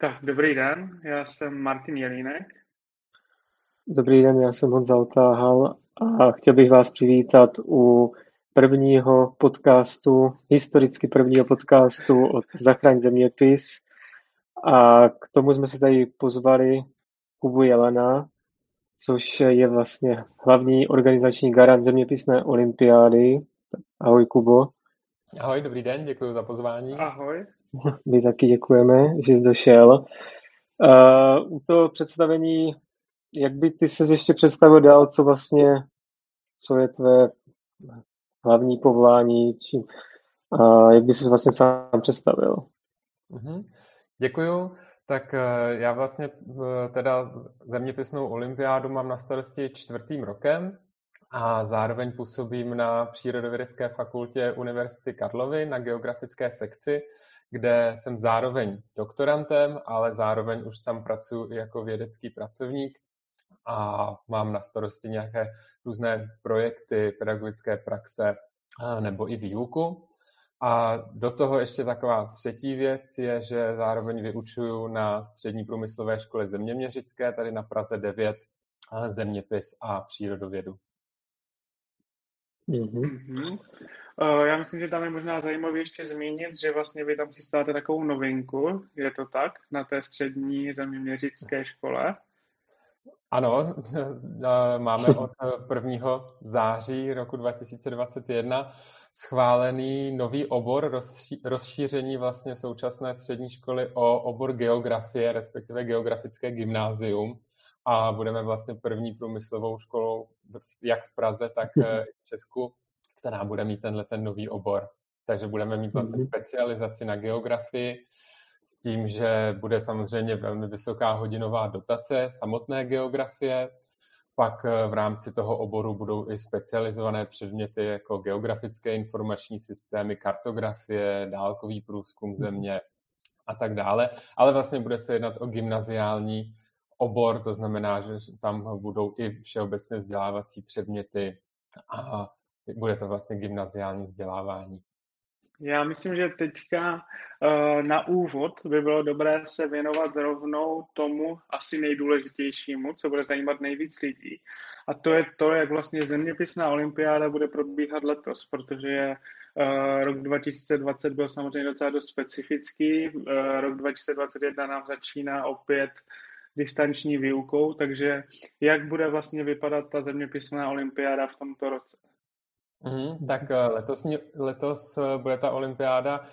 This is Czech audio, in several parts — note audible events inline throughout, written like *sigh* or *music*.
Tak, dobrý den, já jsem Martin Jelínek. Dobrý den, já jsem Honza Otáhal a chtěl bych vás přivítat u prvního podcastu, historicky prvního podcastu od Zachraň zeměpis. A k tomu jsme se tady pozvali Kubu Jelena, což je vlastně hlavní organizační garant zeměpisné olympiády. Ahoj Kubo. Ahoj, dobrý den, děkuji za pozvání. Ahoj. My taky děkujeme, že jsi došel. Uh, toho představení, jak by ty se ještě představil dál, co vlastně, co je tvé hlavní povolání, či, uh, jak by se vlastně sám představil? Uh-huh. Děkuju. Tak já vlastně teda zeměpisnou olympiádu mám na starosti čtvrtým rokem a zároveň působím na Přírodovědecké fakultě Univerzity Karlovy na geografické sekci, kde jsem zároveň doktorantem, ale zároveň už tam pracuji i jako vědecký pracovník a mám na starosti nějaké různé projekty, pedagogické praxe nebo i výuku. A do toho ještě taková třetí věc je, že zároveň vyučuju na střední průmyslové škole zeměměřické, tady na Praze 9, zeměpis a přírodovědu. Mm-hmm. Uh, já myslím, že tam je možná zajímavé ještě zmínit, že vlastně vy tam chystáte takovou novinku, je to tak, na té střední zeměměřické škole? Ano, *laughs* máme *laughs* od 1. září roku 2021 schválený nový obor rozšíření vlastně současné střední školy o obor geografie, respektive geografické gymnázium a budeme vlastně první průmyslovou školou jak v Praze, tak eh, i v Česku, která bude mít tenhle ten nový obor. Takže budeme mít vlastně mhm. specializaci na geografii s tím, že bude samozřejmě velmi vysoká hodinová dotace samotné geografie, pak eh, v rámci toho oboru budou i specializované předměty jako geografické informační systémy, kartografie, dálkový průzkum mhm. země a tak dále. Ale vlastně bude se jednat o gymnaziální obor, to znamená, že tam budou i všeobecné vzdělávací předměty a bude to vlastně gymnaziální vzdělávání. Já myslím, že teďka uh, na úvod by bylo dobré se věnovat rovnou tomu asi nejdůležitějšímu, co bude zajímat nejvíc lidí. A to je to, jak vlastně zeměpisná olympiáda bude probíhat letos, protože uh, rok 2020 byl samozřejmě docela dost specifický. Uh, rok 2021 nám začíná opět distanční výukou, takže jak bude vlastně vypadat ta zeměpisná olympiáda v tomto roce? Mm, tak eh, letos, letos eh, bude ta olympiáda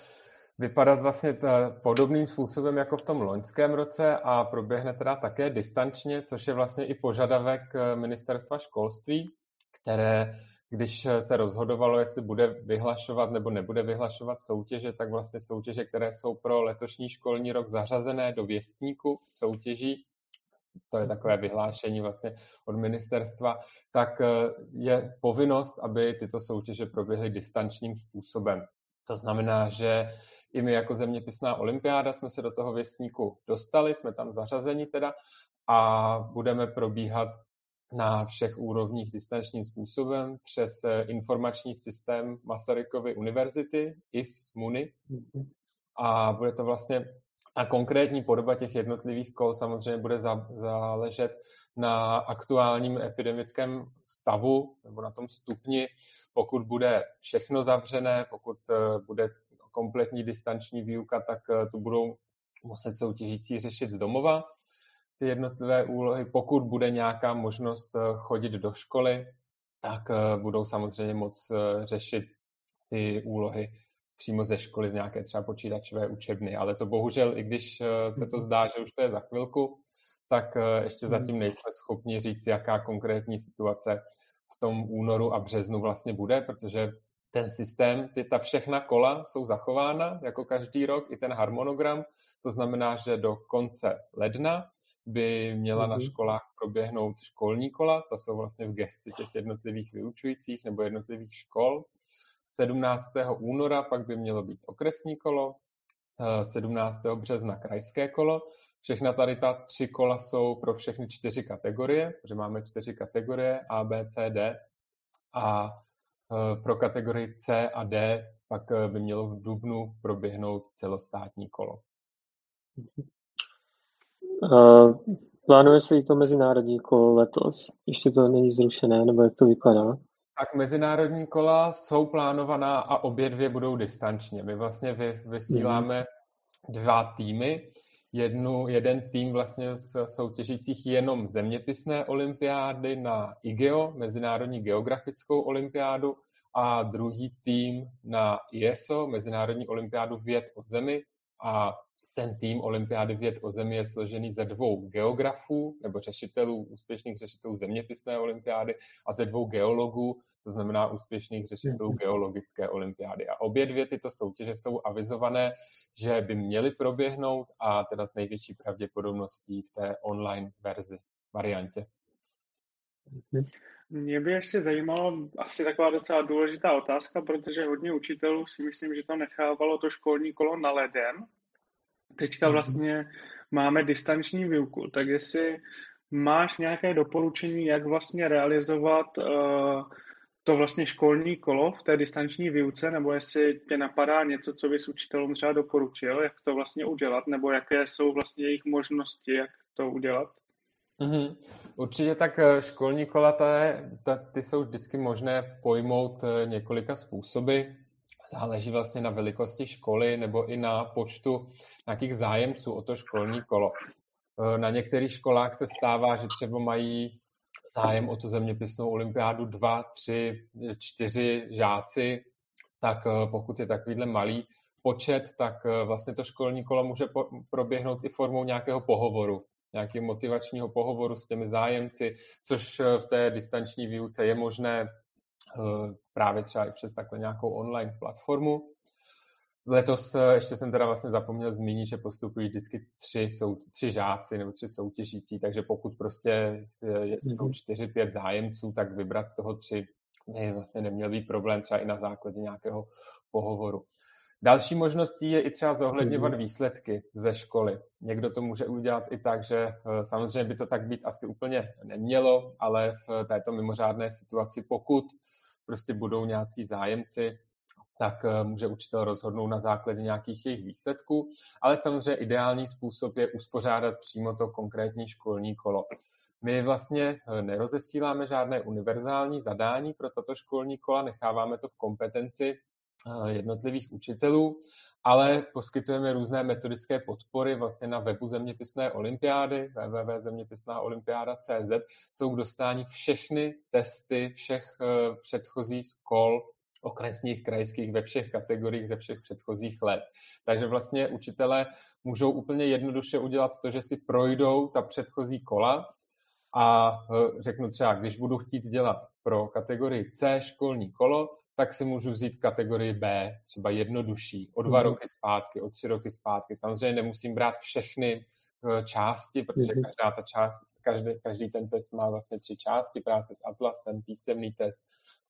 vypadat vlastně podobným způsobem jako v tom loňském roce a proběhne teda také distančně, což je vlastně i požadavek eh, ministerstva školství, které když se rozhodovalo, jestli bude vyhlašovat nebo nebude vyhlašovat soutěže, tak vlastně soutěže, které jsou pro letošní školní rok zařazené do věstníku soutěží, to je takové vyhlášení vlastně od ministerstva, tak eh, je povinnost, aby tyto soutěže proběhly distančním způsobem. To znamená, že i my jako zeměpisná olympiáda jsme se do toho věstníku dostali, jsme tam zařazeni teda a budeme probíhat na všech úrovních distančním způsobem přes eh, informační systém Masarykovy univerzity, IS MUNI. Mhm. A bude to vlastně a konkrétní podoba těch jednotlivých kol samozřejmě bude záležet na aktuálním epidemickém stavu nebo na tom stupni. Pokud bude všechno zavřené, pokud eh, bude kompletní distanční výuka, tak eh, to budou muset soutěžící řešit z domova ty jednotlivé úlohy. Pokud bude nějaká možnost eh, chodit do školy, tak budou samozřejmě moc řešit ty úlohy přímo ze školy z nějaké třeba počítačové učebny. Ale to bohužel, i když eh, se to mhm. zdá, že už to je za chvilku, tak eh, ještě mhm. zatím nejsme schopni říct, jaká konkrétní situace v tom únoru a březnu vlastně bude, protože ten systém, ty, ta všechna kola jsou zachována jako každý rok, i ten harmonogram, to znamená, že do konce ledna by měla na mhm. školách proběhnout školní kola, ta jsou vlastně v gesci těch jednotlivých vyučujících nebo jednotlivých škol 17. února pak by mělo být okresní kolo, 17. března krajské kolo. Všechna tady ta tři kola jsou pro všechny čtyři kategorie, protože máme čtyři kategorie A, B, C, D. A e, pro kategorii C a D pak e, by mělo v Dubnu proběhnout celostátní kolo. Uh, plánuje se i to mezinárodní kolo letos? Ještě to není zrušené, nebo jak to vypadá? Tak mezinárodní kola jsou plánovaná a obě dvě budou distančně. My vlastně vy, vysíláme dva týmy. Jednu, jeden tým vlastně z soutěžících jenom zeměpisné olympiády na IGEO, Mezinárodní geografickou olympiádu, a druhý tým na IESO, Mezinárodní olympiádu věd o zemi. A ten tým olympiády věd o zemi je složený ze dvou geografů nebo řešitelů, úspěšných řešitelů zeměpisné olympiády a ze dvou geologů, to znamená úspěšných řešitelů geologické olympiády. A obě dvě tyto soutěže jsou avizované, že by měly proběhnout a teda s největší pravděpodobností v té online verzi, variantě. Mě by ještě zajímalo asi taková docela důležitá otázka, protože hodně učitelů si myslím, že to nechávalo to školní kolo na leden. Teďka mhm. vlastně máme distanční výuku, tak jestli máš nějaké doporučení, jak vlastně realizovat uh, to vlastně školní kolo v té distanční výuce, nebo jestli tě napadá něco, co bys učitelům třeba doporučil, jak to vlastně udělat, nebo jaké jsou vlastně jejich možnosti, jak to udělat? Mm-hmm. Určitě tak eh, školní kola, ta ta, ty jsou vždycky možné pojmout eh, několika způsoby. Záleží vlastně na velikosti školy nebo i na počtu nějakých zájemců o to školní kolo. Eh, na některých školách se stává, že třeba mají zájem o tu zeměpisnou olympiádu dva, tři, čtyři žáci, tak pokud je takovýhle malý počet, tak vlastně to školní kolo může proběhnout i formou nějakého pohovoru nějakého motivačního pohovoru s těmi zájemci, což eh, v té distanční výuce je možné eh, právě třeba i přes takhle nějakou online platformu. Letos eh, ještě jsem teda vlastně zapomněl zmínit, že postupují vždycky tři, jsou, tři žáci nebo tři soutěžící, takže pokud prostě jsou mhm. čtyři, pět zájemců, tak vybrat z toho tři by vlastně neměl být problém třeba i na základě nějakého pohovoru. Další možností je i třeba zohledňovat mhm. výsledky ze školy. Někdo to může udělat i tak, že eh, samozřejmě by to tak být asi úplně nemělo, ale v této mimořádné situaci, pokud prostě budou nějací zájemci, tak eh, může učitel rozhodnout na základě nějakých jejich výsledků, ale samozřejmě ideální způsob je uspořádat přímo to konkrétní školní kolo. My vlastně eh, nerozesíláme žádné univerzální zadání pro tato školní kola, necháváme to v kompetenci jednotlivých učitelů, ale poskytujeme různé metodické podpory vlastně na webu Zeměpisné olympiády, www.zeměpisnáolympiáda.cz jsou k dostání všechny testy všech eh, předchozích kol okresních, krajských ve všech kategoriích ze všech předchozích let. Takže vlastně učitelé můžou úplně jednoduše udělat to, že si projdou ta předchozí kola a eh, řeknu třeba, když budu chtít dělat pro kategorii C školní kolo, tak si můžu vzít kategorii B, třeba jednodušší, o dva mm. roky zpátky, o tři roky zpátky. Samozřejmě nemusím brát všechny eh, části, protože mm. každá ta část, každý, každý ten test má vlastně tři části, práce s atlasem, písemný test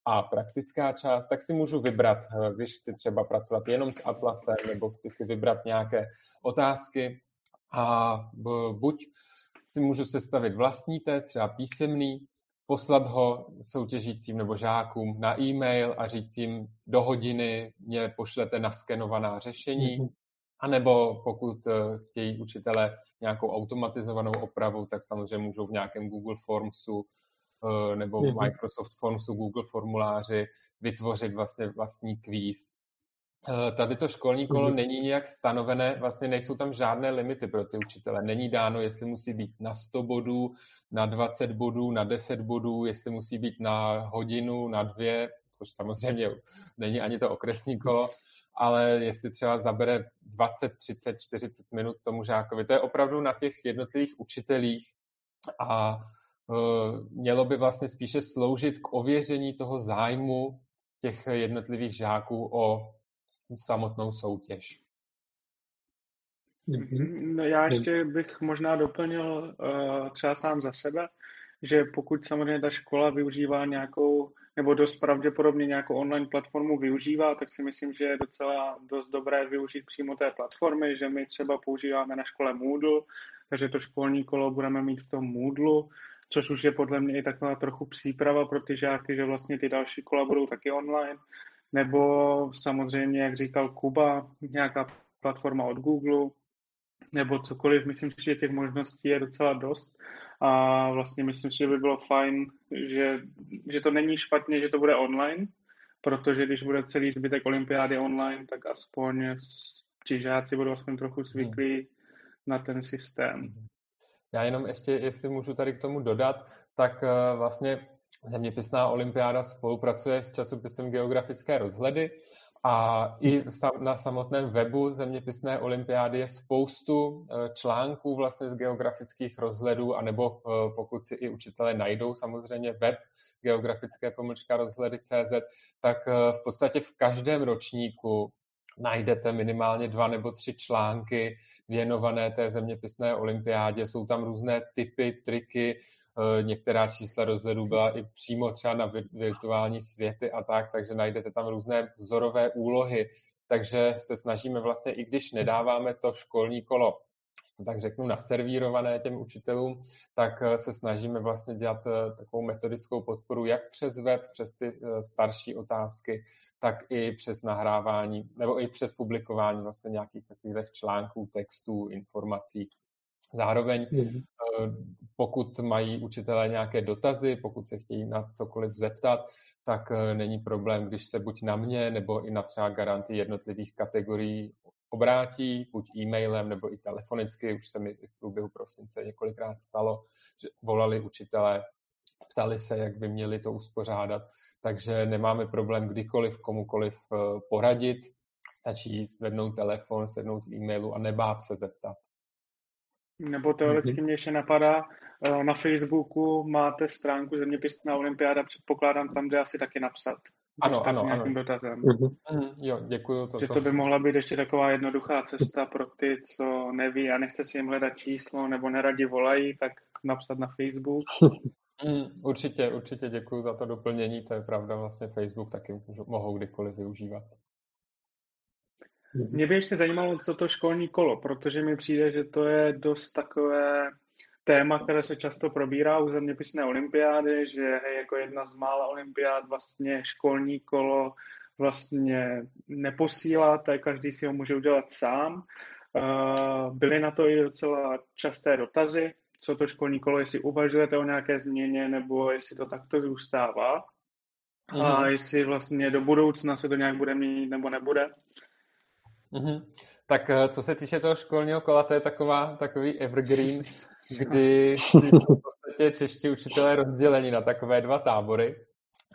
a praktická část, tak si můžu vybrat, eh, když chci třeba pracovat jenom s atlasem, nebo chci si vybrat nějaké otázky a buď si můžu sestavit vlastní test, třeba písemný, poslat ho soutěžícím nebo žákům na e-mail a říct jim do hodiny mě pošlete naskenovaná řešení, mm-hmm. anebo pokud eh, chtějí učitele nějakou automatizovanou opravu, tak samozřejmě můžou v nějakém Google Formsu eh, nebo mm-hmm. Microsoft Formsu, Google formuláři vytvořit vlastně vlastní kvíz tady to školní kolo mm-hmm. není nějak stanovené, vlastně nejsou tam žádné limity pro ty učitele. Není dáno, jestli musí být na 100 bodů, na 20 bodů, na 10 bodů, jestli musí být na hodinu, na dvě, což samozřejmě *laughs* není ani to okresní kolo, ale jestli třeba zabere 20, 30, 40 minut tomu žákovi. To je opravdu na těch jednotlivých učitelích a uh, mělo by vlastně spíše sloužit k ověření toho zájmu těch jednotlivých žáků o samotnou soutěž. Mhm. No já ještě bych možná doplnil uh, třeba sám za sebe, že pokud samozřejmě ta škola využívá nějakou, nebo dost pravděpodobně nějakou online platformu využívá, tak si myslím, že je docela dost dobré využít přímo té platformy, že my třeba používáme na škole Moodle, takže to školní kolo budeme mít v tom Moodle, což už je podle mě i taková trochu příprava pro ty žáky, že vlastně ty další kola budou taky online nebo samozřejmě, jak říkal Kuba, nějaká platforma od Google, nebo cokoliv. Myslím si, že těch možností je docela dost a vlastně myslím si, že by bylo fajn, že, že to není špatně, že to bude online, protože když bude celý zbytek olympiády online, tak aspoň ti žáci budou aspoň trochu zvyklí hmm. na ten systém. Hmm. Já jenom ještě, jestli můžu tady k tomu dodat, tak eh, vlastně Zeměpisná olympiáda spolupracuje s časopisem Geografické rozhledy a i na samotném webu Zeměpisné olympiády je spoustu eh, článků vlastně z geografických rozhledů, anebo eh, pokud si i učitelé najdou samozřejmě web geografické pomlčka rozhledy.cz, tak v podstatě v každém ročníku najdete minimálně dva nebo tři články věnované té zeměpisné olympiádě. Jsou tam různé typy, triky, eh, některá čísla rozhledů byla i přímo třeba na virtuální světy a tak, takže najdete tam různé vzorové úlohy. Takže se snažíme vlastně, i když nedáváme to školní kolo to tak řeknu, naservírované těm učitelům, tak eh, se snažíme vlastně dělat eh, takovou metodickou podporu jak přes web, přes ty eh, starší otázky, tak i přes nahrávání nebo i přes publikování vlastně nějakých takových článků, textů, informací. Zároveň, mm. pokud mají učitelé nějaké dotazy, pokud se chtějí na cokoliv zeptat, tak není problém, když se buď na mě nebo i na třeba garanty jednotlivých kategorií obrátí, buď e-mailem nebo i telefonicky, už se mi v průběhu prosince několikrát stalo, že volali učitelé, ptali se, jak by měli to uspořádat, takže nemáme problém kdykoliv komukoliv eh, poradit, stačí zvednout telefon, sednout v e-mailu a nebát se zeptat. Nebo teoreticky mhm. mě ještě napadá, eh, na Facebooku máte stránku Zeměpisná olympiáda, předpokládám, tam jde asi taky napsat. Ano, ano, nějakým ano. dotazem. Uh-huh. jo, děkuju. To, že to by mohla být ještě taková jednoduchá cesta pro ty, co neví a nechce si jim hledat číslo nebo neradi volají, tak napsat na Facebook. *laughs* Mm, určitě, určitě děkuji za to doplnění, to je pravda, vlastně Facebook taky mohou kdykoliv využívat. Mě by ještě zajímalo, co to školní kolo, protože mi přijde, že to je dost takové téma, které se často probírá u zeměpisné olympiády, že hej, jako jedna z mála olympiád vlastně školní kolo vlastně neposílá, tak každý si ho může udělat sám. Byly na to i docela časté dotazy, co to školní kolo, jestli uvažujete o nějaké změně, nebo jestli to takto zůstává. A mhm. jestli vlastně do budoucna se to nějak bude měnit nebo nebude. Mm-hmm. Tak eh, co se týče toho školního kola, to je taková, takový evergreen *laughs* kdy v podstatě čeští učitelé rozděleni na takové dva tábory.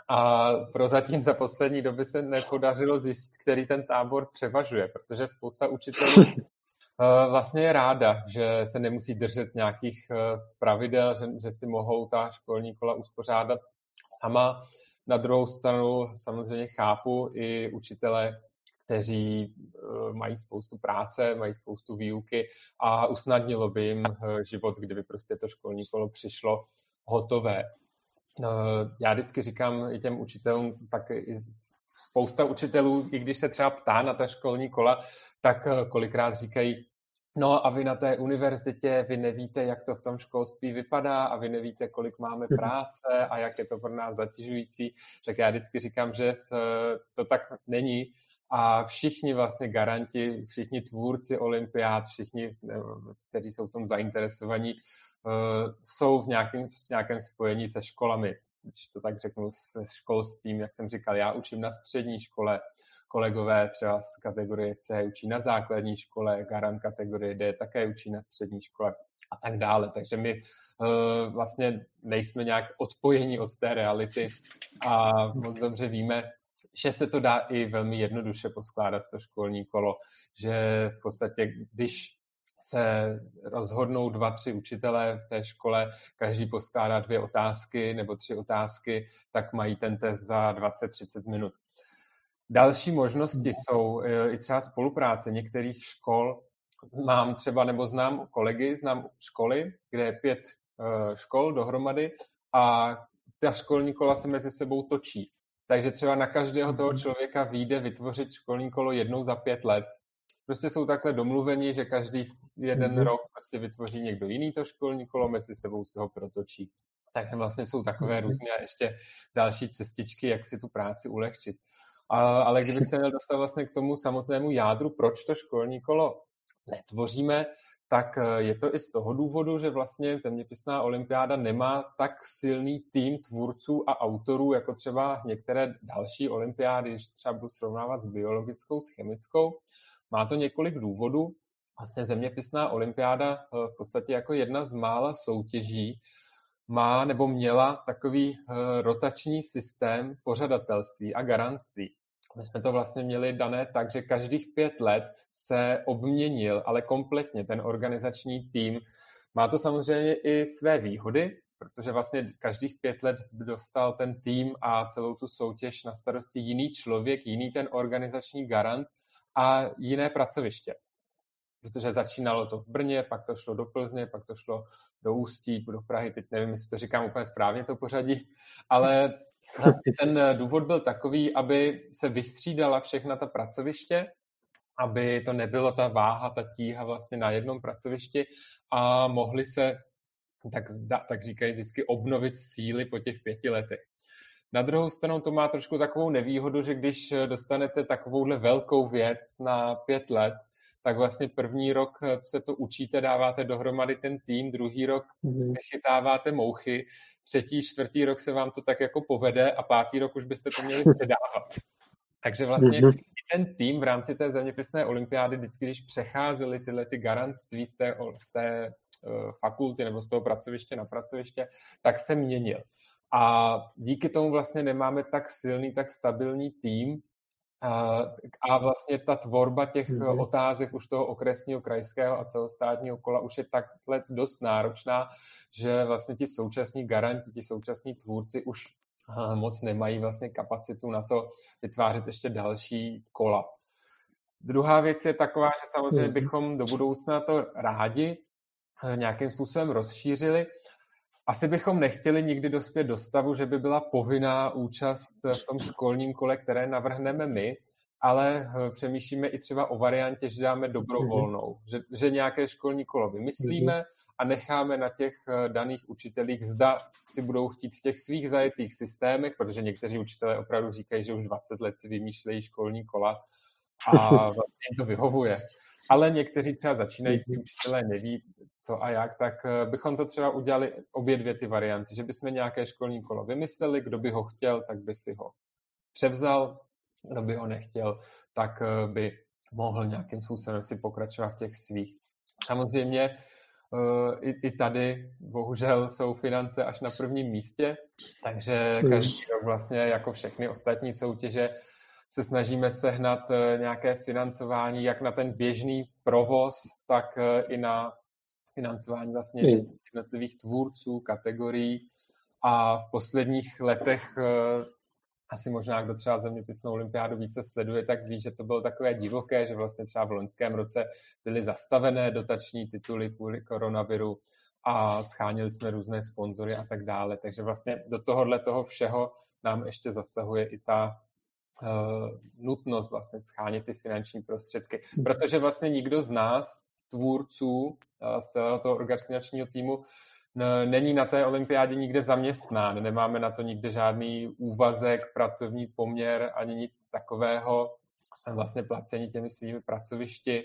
A prozatím za poslední doby se nepodařilo zjistit, který ten tábor převažuje, protože spousta učitelů eh, vlastně je ráda, že se nemusí držet nějakých eh, pravidel, že, že si mohou ta školní kola uspořádat sama. Na druhou stranu samozřejmě chápu i učitele, kteří eh, mají spoustu práce, mají spoustu výuky a usnadnilo by jim eh, život, kdyby prostě to školní kolo přišlo hotové. Eh, já vždycky říkám i těm učitelům, tak i spousta učitelů, i když se třeba ptá na ta školní kola, tak kolikrát říkají, No a vy na té univerzitě, vy nevíte, jak to v tom školství vypadá a vy nevíte, kolik máme mhm. práce a jak je to pro nás zatěžující, tak já vždycky říkám, že to tak není, a všichni vlastně garanti, všichni tvůrci olympiád, všichni, kteří jsou v tom zainteresovaní, eh, jsou v nějakém, v nějakém spojení se školami. Když to tak řeknu, se školstvím, jak jsem říkal, já učím na střední škole, kolegové třeba z kategorie C učí na základní škole, garant kategorie D také učí na střední škole a tak dále. Takže my uh, vlastně nejsme nějak odpojení od té reality a moc dobře víme, že se to dá i velmi jednoduše poskládat to školní kolo, že v podstatě, když se rozhodnou dva, tři učitelé v té škole, každý poskládá dvě otázky nebo tři otázky, tak mají ten test za 20-30 minut. Další možnosti hmm. jsou e, i třeba spolupráce některých škol. Mám třeba, nebo znám kolegy, znám školy, kde je pět e, škol dohromady a ta školní kola se mezi sebou točí. Takže třeba na každého toho mhm. člověka vyjde vytvořit školní kolo jednou za pět let. Prostě jsou takhle domluveni, že každý jeden mm-hmm. rok prostě vytvoří někdo jiný to školní kolo, mezi sebou si ho protočí. Tak vlastně jsou takové mm-hmm. různé ještě další cestičky, jak si tu práci ulehčit. A, ale kdybych se měl dostat vlastně k tomu samotnému jádru, proč to školní kolo netvoříme, tak eh, je to i z toho důvodu, že vlastně zeměpisná olympiáda nemá tak silný tým tvůrců a autorů, jako třeba některé další olympiády, když třeba budu srovnávat s biologickou, s chemickou. Má to několik důvodů. Vlastně zeměpisná olympiáda eh, v podstatě jako jedna z mála soutěží má nebo měla takový eh, rotační systém pořadatelství a garantství. My jsme to vlastně měli dané tak, že každých pět let se obměnil, ale kompletně ten organizační tým. Má to samozřejmě i své výhody, protože vlastně každých pět let dostal ten tým a celou tu soutěž na starosti jiný člověk, jiný ten organizační garant a jiné pracoviště. Protože začínalo to v Brně, pak to šlo do Plzně, pak to šlo do Ústí, do Prahy, teď nevím, jestli to říkám úplně správně to pořadí, ale ten eh, důvod byl takový, aby se vystřídala všechna ta pracoviště, aby to nebylo ta váha, ta tíha vlastně na jednom pracovišti a mohli se, tak, tak říkají vždycky, obnovit síly po těch pěti letech. Na druhou stranu to má trošku takovou nevýhodu, že když eh, dostanete takovouhle velkou věc na pět let, tak vlastně první rok eh, se to učíte, dáváte dohromady ten tým, druhý rok mm-hmm. nechytáváte mouchy, třetí, čtvrtý rok se vám to tak jako povede a pátý rok už byste to měli předávat. Takže vlastně mm-hmm. ten tým v rámci té zeměpisné olympiády, vždycky, když přecházely tyhle ty garantství z té, z té uh, fakulty nebo z toho pracoviště na pracoviště, tak se měnil. A díky tomu vlastně nemáme tak silný, tak stabilní tým, a vlastně ta tvorba těch mm-hmm. otázek už toho okresního, krajského a celostátního kola už je takhle dost náročná, že vlastně ti současní garanti, ti současní tvůrci už moc nemají vlastně kapacitu na to vytvářet ještě další kola. Druhá věc je taková, že samozřejmě mhm. bychom do budoucna to rádi nějakým způsobem rozšířili, asi bychom nechtěli nikdy dospět do stavu, že by byla povinná účast v tom školním kole, které navrhneme my, ale eh, přemýšlíme i třeba o variantě, že dáme dobrovolnou, že, že nějaké školní kolo vymyslíme a necháme na těch eh, daných učitelích, zda si budou chtít v těch svých zajetých systémech, protože někteří učitelé opravdu říkají, že už 20 let si vymýšlejí školní kola a *laughs* vlastně jim to vyhovuje. Ale někteří třeba začínající učitelé neví, co a jak, tak eh, bychom to třeba udělali obě dvě ty varianty, že bychom nějaké školní kolo vymysleli, kdo by ho chtěl, tak by si ho převzal, kdo by ho nechtěl, tak eh, by mohl nějakým způsobem si pokračovat v těch svých. Samozřejmě eh, i, i tady bohužel jsou finance až na prvním místě, takže hmm. každý rok vlastně jako všechny ostatní soutěže se snažíme sehnat nějaké financování jak na ten běžný provoz, tak i na financování vlastně jednotlivých tvůrců, kategorií a v posledních letech eh, asi možná, kdo třeba zeměpisnou olympiádu více sleduje, tak ví, že to bylo takové divoké, že vlastně třeba v loňském roce byly zastavené dotační tituly kvůli koronaviru a schánili jsme různé sponzory a tak dále. Takže vlastně do tohohle toho všeho nám ještě zasahuje i ta nutnost vlastně schánět ty finanční prostředky. Hmm. Protože vlastně nikdo z nás, z tvůrců, uh, z celého toho organizačního týmu, není na té olympiádě nikde zaměstnán, nemáme na to nikde žádný úvazek, pracovní poměr ani nic takového. Jsme vlastně placeni těmi svými pracovišti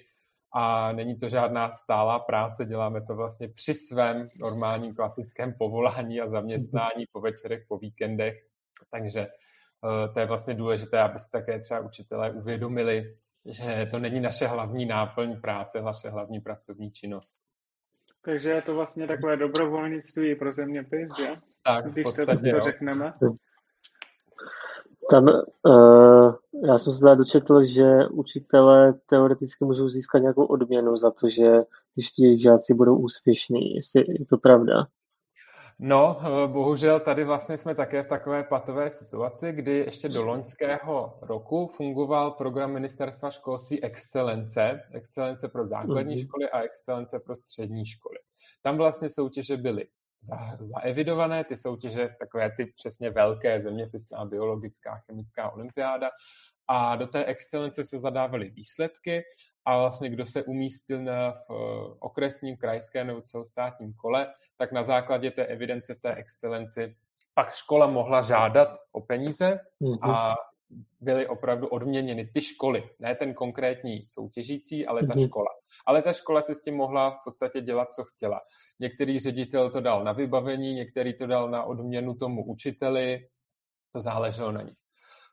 a není to žádná stálá práce, děláme to vlastně při svém normálním klasickém povolání a zaměstnání po večerech, po víkendech. Takže eh, to je vlastně důležité, aby si také třeba učitelé uvědomili, že to není naše hlavní náplň práce, naše hlavní pracovní činnost. Takže je to vlastně takové dobrovolnictví pro zeměpis, že? Tak, Když v podstatě, to řekneme. Tam, uh, já jsem se teda dočetl, že učitelé teoreticky můžou získat nějakou odměnu za to, že když ti žáci budou úspěšní, jestli je to pravda. No, eh, bohužel tady vlastně jsme také v takové patové situaci, kdy ještě do loňského roku fungoval program Ministerstva školství Excelence, Excelence pro základní mm-hmm. školy a Excelence pro střední školy. Tam vlastně soutěže byly za, zaevidované, ty soutěže, takové ty přesně velké, zeměpisná, biologická, chemická olympiáda, a do té excelence se zadávaly výsledky a vlastně kdo se umístil na, v eh, okresním, krajském nebo celostátním kole, tak na základě té evidence v té excelenci pak škola mohla žádat o peníze a byly opravdu odměněny ty školy, ne ten konkrétní soutěžící, ale ta mm-hmm. škola. Ale ta škola si s tím mohla v podstatě dělat, co chtěla. Některý ředitel to dal na vybavení, některý to dal na odměnu tomu učiteli, to záleželo na nich.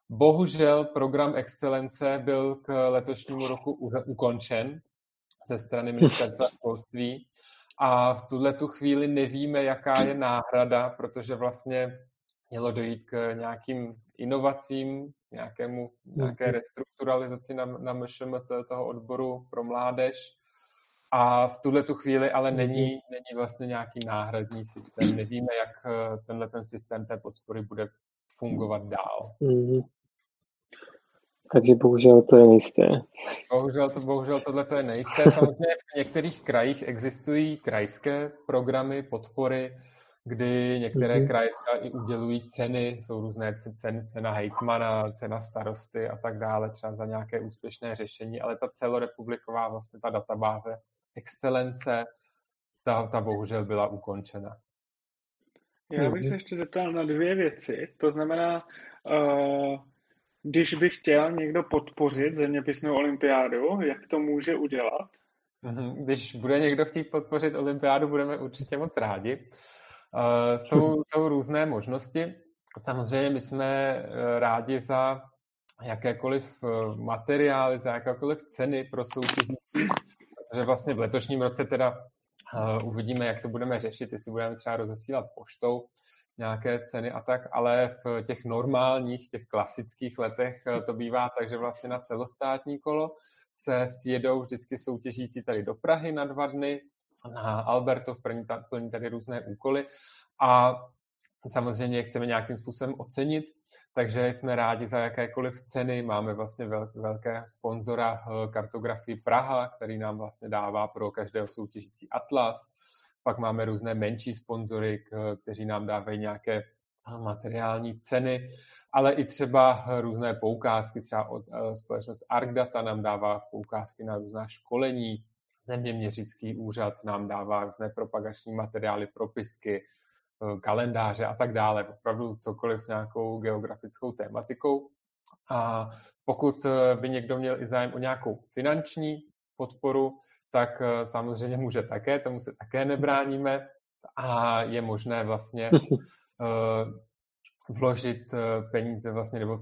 Bohužel program excelence byl k letošnímu roku ukončen ze strany ministerstva školství a v tuhle tu chvíli nevíme, jaká je náhrada, protože vlastně mělo dojít k nějakým inovacím, nějakému, nějaké restrukturalizaci na, na MŠMT toho odboru pro mládež. A v tuhle tu chvíli ale není, není vlastně nějaký náhradní systém. Nevíme, jak eh, tenhle ten systém té podpory bude fungovat dál. Mm-hmm. Takže bohužel to je nejisté. Bohužel, to, bohužel tohle to je nejisté. *laughs* Samozřejmě v některých krajích existují krajské programy podpory, kdy některé mm-hmm. kraje třeba i udělují ceny, jsou různé ceny, cena hejtmana, cena starosty a tak dále, třeba za nějaké úspěšné řešení, ale ta celorepubliková vlastně ta databáze excelence, ta, ta bohužel byla ukončena. Já bych se ještě zeptal na dvě věci. To znamená, uh, když by chtěl někdo podpořit zeměpisnou olympiádu, jak to může udělat? Mhm, když bude někdo chtít podpořit olympiádu, budeme určitě moc rádi. Uh, jsou, *laughs* jsou různé možnosti. Samozřejmě my jsme eh, rádi za jakékoliv materiály, za jakékoliv ceny pro soutěžící, protože vlastně v letošním roce teda uvidíme, jak to budeme řešit, jestli budeme třeba rozesílat poštou nějaké ceny a tak, ale v těch normálních, těch klasických letech uh, to bývá tak, že vlastně na celostátní kolo se sjedou vždycky soutěžící tady do Prahy na dva dny, na Albertov plní, plní tady různé úkoly a samozřejmě chceme nějakým způsobem ocenit, takže jsme rádi za jakékoliv ceny. Máme vlastně velké sponzora eh, kartografii Praha, který nám vlastně dává pro každého soutěžící atlas. Pak máme různé menší sponzory, kteří nám dávají nějaké materiální ceny, ale i třeba různé poukázky, třeba od eh, společnost Arcdata nám dává poukázky na různá školení, zeměměřický úřad nám dává různé propagační materiály, propisky, Eh, kalendáře a tak dále. Opravdu cokoliv s nějakou geografickou tématikou. A pokud eh, by někdo měl i zájem o nějakou finanční podporu, tak eh, samozřejmě může také, tomu se také nebráníme a je možné vlastně *laughs* vložit peníze vlastně, nebo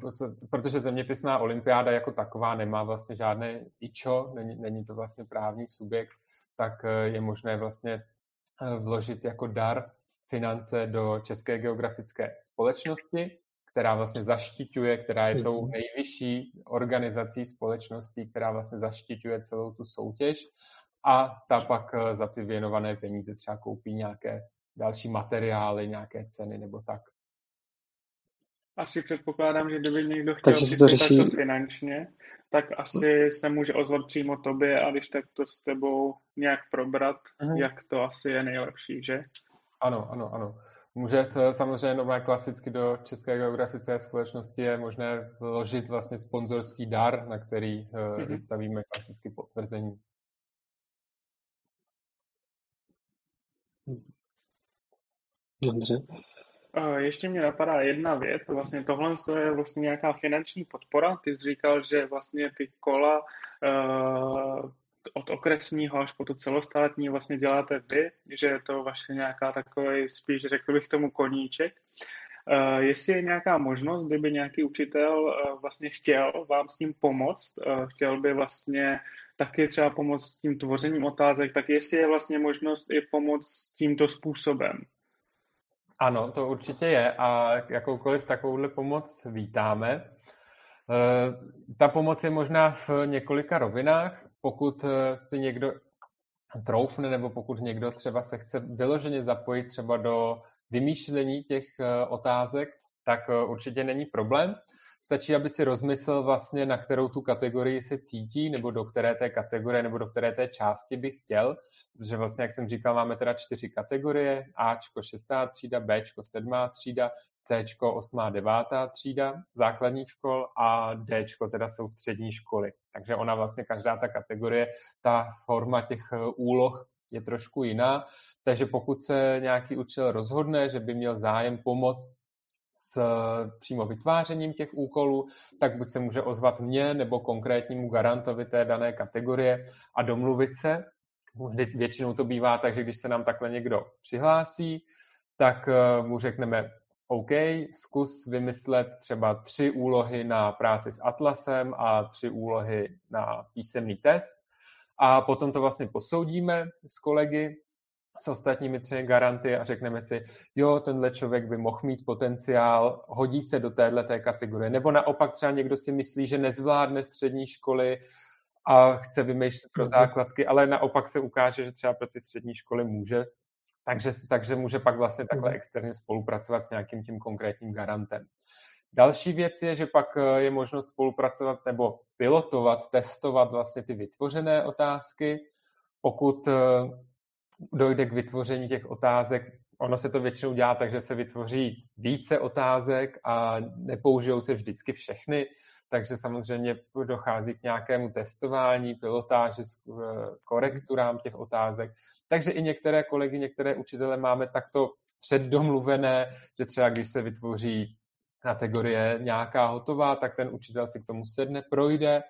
protože zeměpisná olympiáda jako taková nemá vlastně žádné ičo, není, není to vlastně právní subjekt, tak je možné vlastně vložit jako dar finance do České geografické společnosti, která vlastně zaštiťuje, která je tou mhm. nejvyšší organizací společností, která vlastně zaštiťuje celou tu soutěž a ta pak eh, za ty věnované peníze třeba koupí nějaké další materiály, nějaké ceny nebo tak. Asi předpokládám, že kdyby někdo chtěl Takže to řeší... takto finančně, tak asi se může ozvat přímo tobě a když tak to s tebou nějak probrat, mm. jak to asi je nejlepší, že? Ano, ano, ano. Může se samozřejmě nové klasicky do České geografické společnosti je možné vložit vlastně sponzorský dar, na který mm-hmm. vystavíme klasicky potvrzení. Dobře. Ještě mě napadá jedna věc, vlastně tohle je vlastně nějaká finanční podpora. Ty jsi říkal, že vlastně ty kola uh, od okresního až po to celostátní vlastně děláte vy, že je to vaše nějaká takový, spíš řekl bych tomu koníček. Uh, jestli je nějaká možnost, kdyby nějaký učitel vlastně chtěl vám s tím pomoct, chtěl by vlastně taky třeba pomoct s tím tvořením otázek, tak jestli je vlastně možnost i pomoct tímto způsobem. Ano, to určitě je a jakoukoliv takovouhle pomoc vítáme. Ta pomoc je možná v několika rovinách pokud eh, si někdo troufne, nebo pokud někdo třeba se chce vyloženě zapojit třeba do vymýšlení těch eh, otázek, tak eh, určitě není problém. Stačí, aby si rozmyslel vlastně, na kterou tu kategorii se cítí, nebo do které té kategorie, nebo do které té části bych chtěl, protože vlastně, jak jsem říkal, máme teda čtyři kategorie, Ačko, šestá třída, Bčko, sedmá třída, Cčko, osmá, devátá třída základních škol a Dčko teda jsou střední školy. Takže ona vlastně každá ta kategorie, ta forma těch úloh je trošku jiná. Takže pokud se nějaký učitel rozhodne, že by měl zájem pomoct s přímo vytvářením těch úkolů, tak buď se může ozvat mně nebo konkrétnímu garantovi té dané kategorie a domluvit se. Většinou to bývá tak, že když se nám takhle někdo přihlásí, tak eh, mu řekneme, OK, zkus vymyslet třeba tři úlohy na práci s Atlasem a tři úlohy na písemný test. A potom to vlastně posoudíme s kolegy, s ostatními třemi garanty a řekneme si, jo, tenhle člověk by mohl mít potenciál, hodí se do téhle kategorie. Nebo naopak třeba někdo si myslí, že nezvládne střední školy a chce vymýšlet pro mhm. základky, ale naopak se ukáže, že třeba pro ty střední školy může takže, takže může pak vlastně takhle mhm. externě spolupracovat s nějakým tím konkrétním garantem. Další věc je, že pak eh, je možnost spolupracovat nebo pilotovat, testovat vlastně ty vytvořené otázky. Pokud eh, dojde k vytvoření těch otázek, ono se to většinou dělá tak, že se vytvoří více otázek a nepoužijou se vždycky všechny, takže samozřejmě dochází k nějakému testování, pilotáži, eh, korekturám těch otázek. Takže i některé kolegy, některé učitele máme takto předdomluvené, že třeba když se vytvoří kategorie nějaká hotová, tak ten učitel si k tomu sedne, projde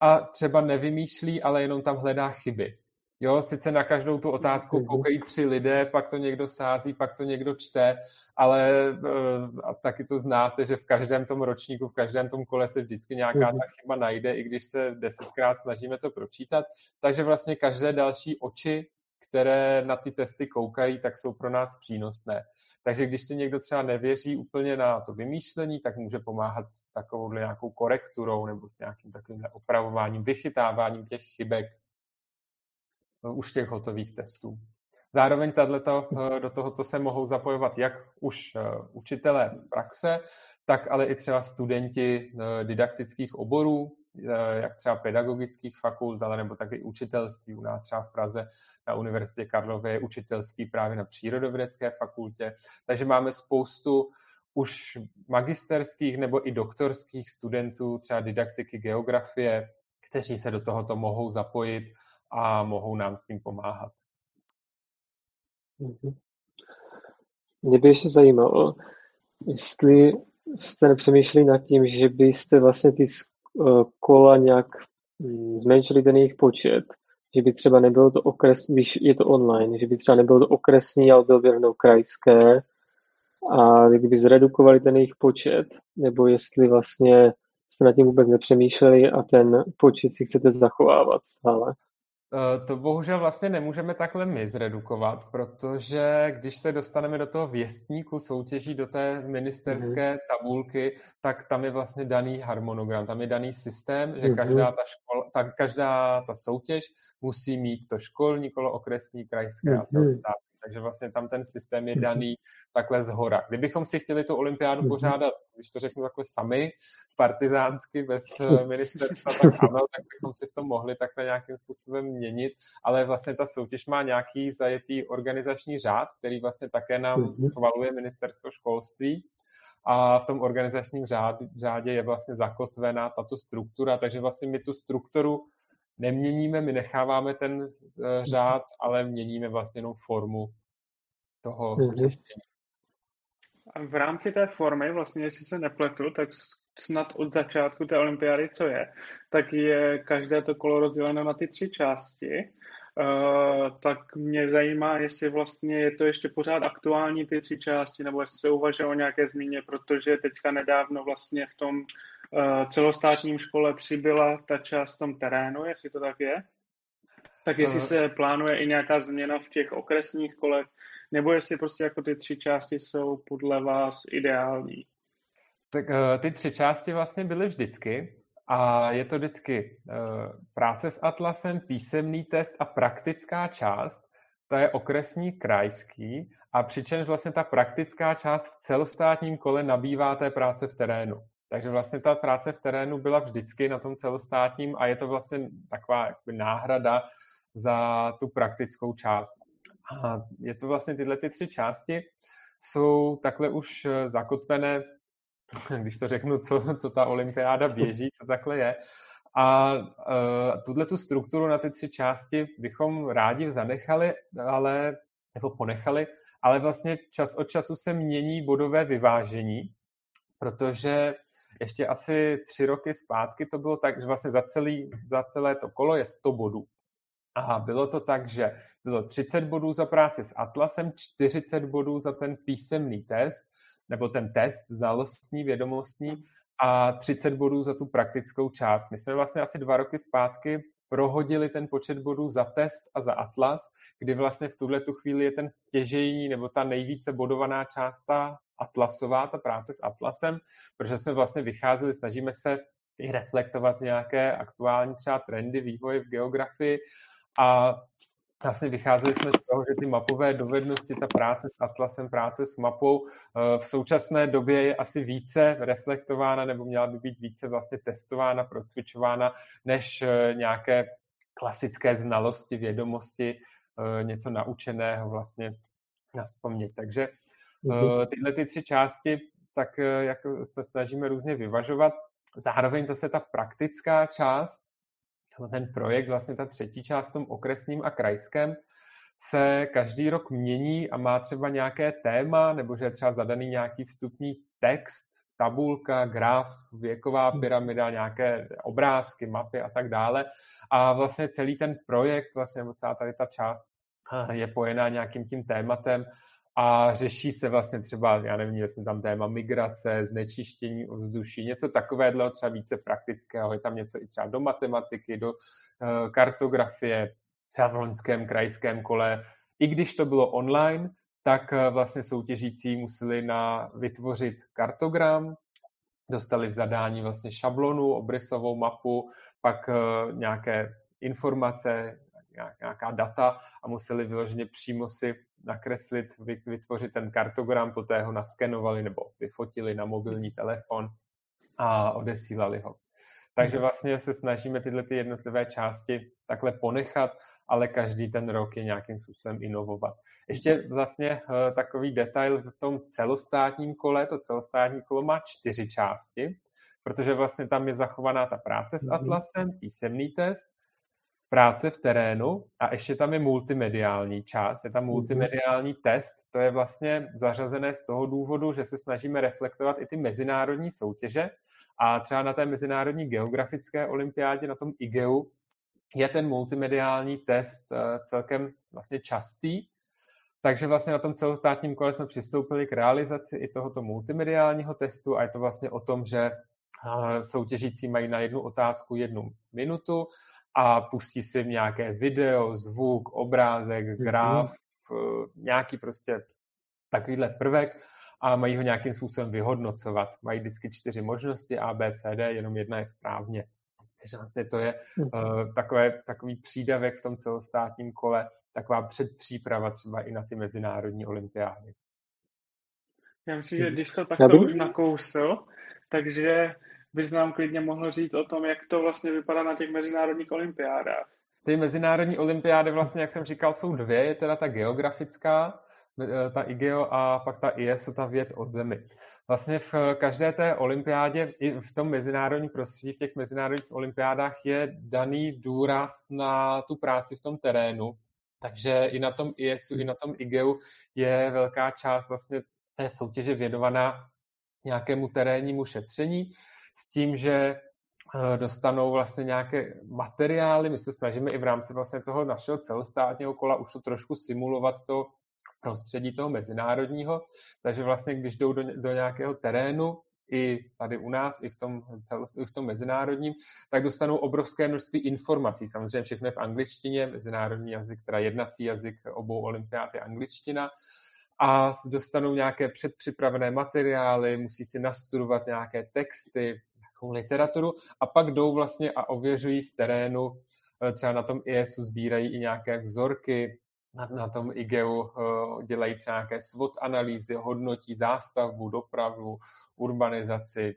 a třeba nevymýšlí, ale jenom tam hledá chyby. Jo, sice na každou tu otázku mhm. koukají tři lidé, pak to někdo sází, pak to někdo čte, ale uh, a taky to znáte, že v každém tom ročníku, v každém tom kole se vždycky nějaká mhm. ta chyba najde, i když se desetkrát snažíme to pročítat. Takže vlastně každé další oči které na ty testy koukají, tak jsou pro nás přínosné. Takže když si někdo třeba nevěří úplně na to vymýšlení, tak může pomáhat s takovou nějakou korekturou nebo s nějakým takovým opravováním, vychytáváním těch chybek už těch hotových testů. Zároveň tato, eh, do tohoto se mohou zapojovat jak už eh, učitelé z praxe, tak ale i třeba studenti eh, didaktických oborů, Eh, jak třeba pedagogických fakult, ale nebo taky učitelství. U nás třeba v Praze na Univerzitě Karlově učitelství právě na přírodovědecké fakultě. Takže máme spoustu už magisterských nebo i doktorských studentů, třeba didaktiky geografie, kteří se do tohoto mohou zapojit a mohou nám s tím pomáhat. Mhm. Mě by ještě zajímalo, jestli jste nepřemýšleli nad tím, že byste vlastně ty Eh, kola nějak mm, zmenšili ten jejich počet, že by třeba nebylo to okres, když je to online, že by třeba nebylo to okresní, ale bylo by rovnou krajské a kdyby zredukovali ten jejich počet, nebo jestli vlastně jste nad tím vůbec nepřemýšleli a ten počet si chcete zachovávat stále. Eh, to bohužel vlastně nemůžeme takhle my zredukovat, protože když se dostaneme do toho věstníku soutěží, do té ministerské mm. tabulky, tak tam je vlastně daný harmonogram, tam je daný systém, že mm. každá ta, škola, ta, každá ta soutěž musí mít to školní kolo, okresní, krajské a celostátní takže vlastně tam ten systém je daný takhle z hora. Kdybychom si chtěli tu olympiádu mhm. pořádat, když to řeknu takhle sami, partizánsky, bez eh, ministerstva, tak ano, tak bychom si v tom mohli takhle nějakým způsobem měnit, ale vlastně ta soutěž má nějaký zajetý organizační řád, který vlastně také nám mhm. schvaluje ministerstvo školství, a v tom organizačním řádě je vlastně zakotvená tato struktura, takže vlastně my tu strukturu neměníme, my necháváme ten eh, řád, ale měníme vlastně jenom formu toho řešení. A v rámci té formy, vlastně, jestli se nepletu, tak snad od začátku té olympiády, co je, tak je každé to kolo rozděleno na ty tři části. Uh, tak mě zajímá, jestli vlastně je to ještě pořád aktuální ty tři části, nebo jestli se uvažuje o nějaké změně, protože teďka nedávno vlastně v tom uh, celostátním škole přibyla ta část tom terénu, jestli to tak je. Tak jestli uh, se plánuje i nějaká změna v těch okresních kolech, nebo jestli prostě jako ty tři části jsou podle vás ideální. Tak ty tři části vlastně byly vždycky, a je to vždycky práce s atlasem, písemný test a praktická část. To je okresní krajský a přičemž vlastně ta praktická část v celostátním kole nabývá té práce v terénu. Takže vlastně ta práce v terénu byla vždycky na tom celostátním a je to vlastně taková náhrada za tu praktickou část. A je to vlastně tyhle ty tři části jsou takhle už eh, zakotvené *laughs* když to řeknu, co, co ta olympiáda běží, co takhle je. A uh, tuhle tu strukturu na ty tři části bychom rádi zanechali, ale nebo ponechali, ale vlastně čas od času se mění bodové vyvážení, protože ještě asi tři roky zpátky to bylo tak, že vlastně za, celý, za celé to kolo je 100 bodů. A bylo to tak, že bylo 30 bodů za práci s Atlasem, 40 bodů za ten písemný test, nebo ten test znalostní, vědomostní a 30 bodů za tu praktickou část. My jsme vlastně asi dva roky zpátky prohodili ten počet bodů za test a za atlas, kdy vlastně v tuhle tu chvíli je ten stěžejní nebo ta nejvíce bodovaná část ta atlasová, ta práce s atlasem, protože jsme vlastně vycházeli, snažíme se i reflektovat nějaké aktuální třeba trendy vývoje v geografii a vlastně vycházeli jsme z toho, že ty mapové dovednosti, ta práce s atlasem, práce s mapou eh, v současné době je asi více reflektována nebo měla by být více vlastně testována, procvičována, než eh, nějaké klasické znalosti, vědomosti, eh, něco naučeného vlastně na vzpomnět. Takže mhm. tyhle ty tři části tak jako se snažíme různě vyvažovat. Zároveň zase ta praktická část, ten projekt, vlastně ta třetí část v tom okresním a krajském, se každý rok mění a má třeba nějaké téma, nebo že je třeba zadaný nějaký vstupní text, tabulka, graf, věková hmm. pyramida, nějaké obrázky, mapy a tak dále. A vlastně celý ten projekt, vlastně celá tady ta část eh, je pojená nějakým tím tématem a řeší se vlastně třeba, já nevím, měli jsme tam téma migrace, znečištění ovzduší, něco takového třeba více praktického, je tam něco i třeba do matematiky, do uh, kartografie, třeba v loňském krajském kole. I když to bylo online, tak uh, vlastně soutěžící museli na vytvořit kartogram, dostali v zadání vlastně šablonu, obrysovou mapu, pak uh, nějaké informace, nějaká data a museli vyloženě přímo si nakreslit, vytvořit ten kartogram, poté ho naskenovali nebo vyfotili na mobilní telefon a odesílali ho. Takže mhm. vlastně se snažíme tyhle ty jednotlivé části takhle ponechat, ale každý ten rok je nějakým způsobem inovovat. Ještě vlastně uh, takový detail v tom celostátním kole, to celostátní kolo má čtyři části, protože vlastně tam je zachovaná ta práce s mhm. Atlasem, písemný test, práce v terénu a ještě tam je multimediální část, je tam mhm. multimediální test, to je vlastně zařazené z toho důvodu, že se snažíme reflektovat i ty mezinárodní soutěže. A třeba na té mezinárodní geografické olympiádě, na tom IGEU, je ten multimediální test eh, celkem vlastně častý, takže vlastně na tom celostátním kole jsme přistoupili k realizaci i tohoto multimediálního testu a je to vlastně o tom, že eh, soutěžící mají na jednu otázku jednu minutu a pustí si nějaké video, zvuk, obrázek, mhm. graf, mm-hmm. nějaký prostě takovýhle prvek a mají ho nějakým způsobem vyhodnocovat. Mají vždycky čtyři možnosti A, B, C, D, jenom jedna je správně. Takže vlastně to je uh, takové, takový přídavek v tom celostátním kole, taková předpříprava třeba i na ty mezinárodní olympiády. Já myslím, že když se takto už nakousil, takže bys nám klidně mohl říct o tom, jak to vlastně vypadá na těch mezinárodních olympiádách. Ty mezinárodní olympiády vlastně, jak jsem říkal, jsou dvě. Je teda ta geografická, eh, ta IGEO a pak ta ISO, ta věd o zemi. Vlastně v každé té olympiádě, i v tom mezinárodním prostředí, v těch mezinárodních olympiádách je daný důraz na tu práci v tom terénu. Takže i na tom ISu, i na tom IGEU je velká část vlastně té soutěže věnovaná nějakému terénnímu šetření s tím, že eh, dostanou vlastně nějaké materiály. My se snažíme i v rámci vlastně toho našeho celostátního kola už to trošku simulovat to prostředí toho mezinárodního. Takže vlastně, když jdou do, do nějakého terénu, i tady u nás, i v tom, celost, i v tom mezinárodním, tak dostanou obrovské množství informací. Samozřejmě všechno je v angličtině, mezinárodní jazyk, teda jednací jazyk obou olympiád je angličtina a dostanou nějaké předpřipravené materiály, musí si nastudovat nějaké texty, nějakou literaturu a pak jdou vlastně a ověřují v terénu, eh, třeba na tom ISu sbírají i nějaké vzorky, na, na tom IGEU eh, dělají třeba nějaké SWOT analýzy, hodnotí zástavbu, dopravu, urbanizaci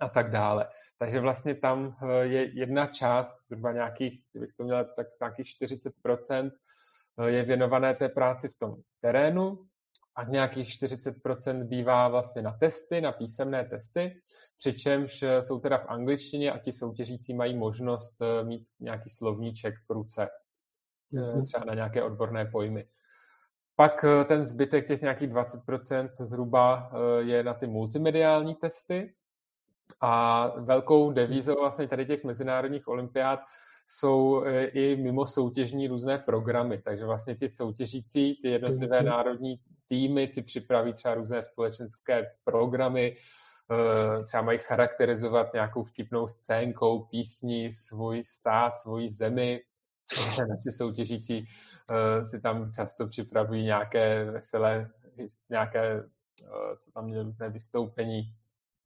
a tak dále. Takže vlastně tam eh, je jedna část, zhruba nějakých, kdybych to měl, tak nějakých 40% je věnované té práci v tom terénu, a nějakých 40% bývá vlastně na testy, na písemné testy, přičemž eh, jsou teda v angličtině a ti soutěžící mají možnost eh, mít nějaký slovníček v ruce, mm-hmm. třeba na nějaké odborné pojmy. Pak ten zbytek, těch nějakých 20% zhruba je na ty multimediální testy. A velkou devízou vlastně tady těch mezinárodních olympiád jsou i mimo soutěžní různé programy. Takže vlastně ti soutěžící, ty jednotlivé mhm. národní týmy si připraví třeba různé společenské programy, eh, třeba mají charakterizovat nějakou vtipnou scénkou, písní, svůj stát, svoji zemi. Naši soutěžící eh, si tam často připravují nějaké veselé, nějaké, eh, co tam měly různé vystoupení,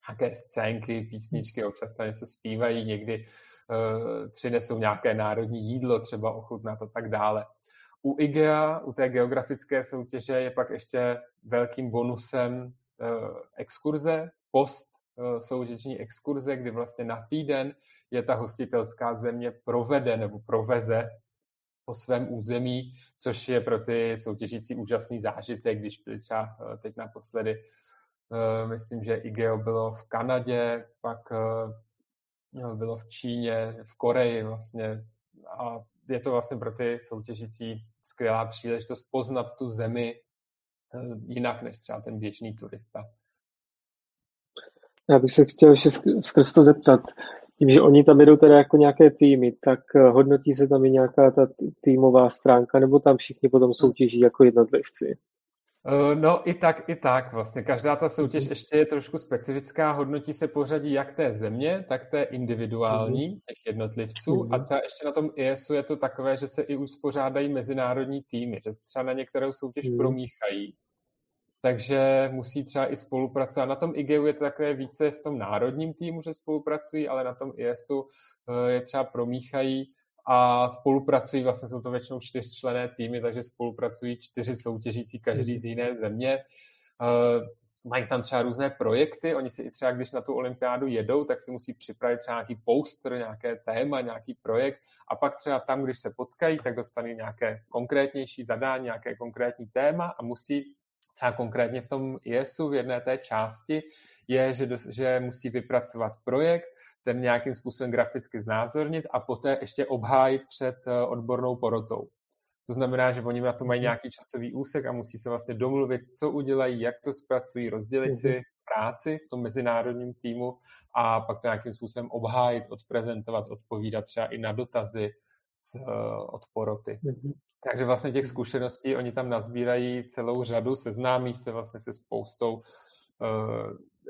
nějaké scénky, písničky, občas tam něco zpívají, někdy přinesou nějaké národní jídlo, třeba ochutnat a tak dále. U IGEA, u té geografické soutěže, je pak ještě velkým bonusem uh, exkurze, post uh, soutěžní exkurze, kdy vlastně na týden je ta hostitelská země provede nebo proveze po svém území, což je pro ty soutěžící úžasný zážitek, když byli třeba uh, teď naposledy, myslím, že IGEO bylo v Kanadě, pak uh, bylo v Číně, v Koreji vlastně. A je to vlastně pro ty soutěžící skvělá příležitost poznat tu zemi eh, jinak než třeba ten běžný turista. Já bych se chtěl ještě skrz to zeptat, tím, že oni tam jedou teda jako nějaké týmy, tak eh, hodnotí se tam i nějaká ta týmová stránka, nebo tam všichni potom soutěží jako jednotlivci? Eh, no i tak, i tak. Vlastně každá ta soutěž mhm. ještě je trošku specifická. Hodnotí se pořadí jak té země, tak té individuální, mhm. těch jednotlivců. A mhm. třeba ještě na tom ISu je to takové, že se i uspořádají mezinárodní týmy, že se třeba na některou soutěž promíchají. Takže musí třeba i spolupracovat. Na tom IGEU je to takové více v tom národním týmu, že spolupracují, ale na tom ISu eh, je třeba promíchají a spolupracují, vlastně jsou to většinou čtyřčlené týmy, takže spolupracují čtyři soutěžící, každý z jiné země. Eh, mají tam třeba různé projekty, oni si i třeba, když na tu olympiádu jedou, tak si musí připravit třeba nějaký poster, nějaké téma, nějaký projekt a pak třeba tam, když se potkají, tak dostanou nějaké konkrétnější zadání, nějaké konkrétní téma a musí třeba konkrétně v tom IESu v jedné té části je, že, že musí vypracovat projekt, ten nějakým způsobem graficky znázornit a poté ještě obhájit před eh, odbornou porotou. To znamená, že oni na to mají mhm. nějaký časový úsek a musí se vlastně domluvit, co udělají, jak to zpracují, rozdělit si mhm. práci v tom mezinárodním týmu a pak to nějakým způsobem obhájit, odprezentovat, odpovídat třeba i na dotazy z, uh, od poroty. Mhm. Takže vlastně těch zkušeností oni tam nazbírají celou řadu, seznámí se vlastně se spoustou uh,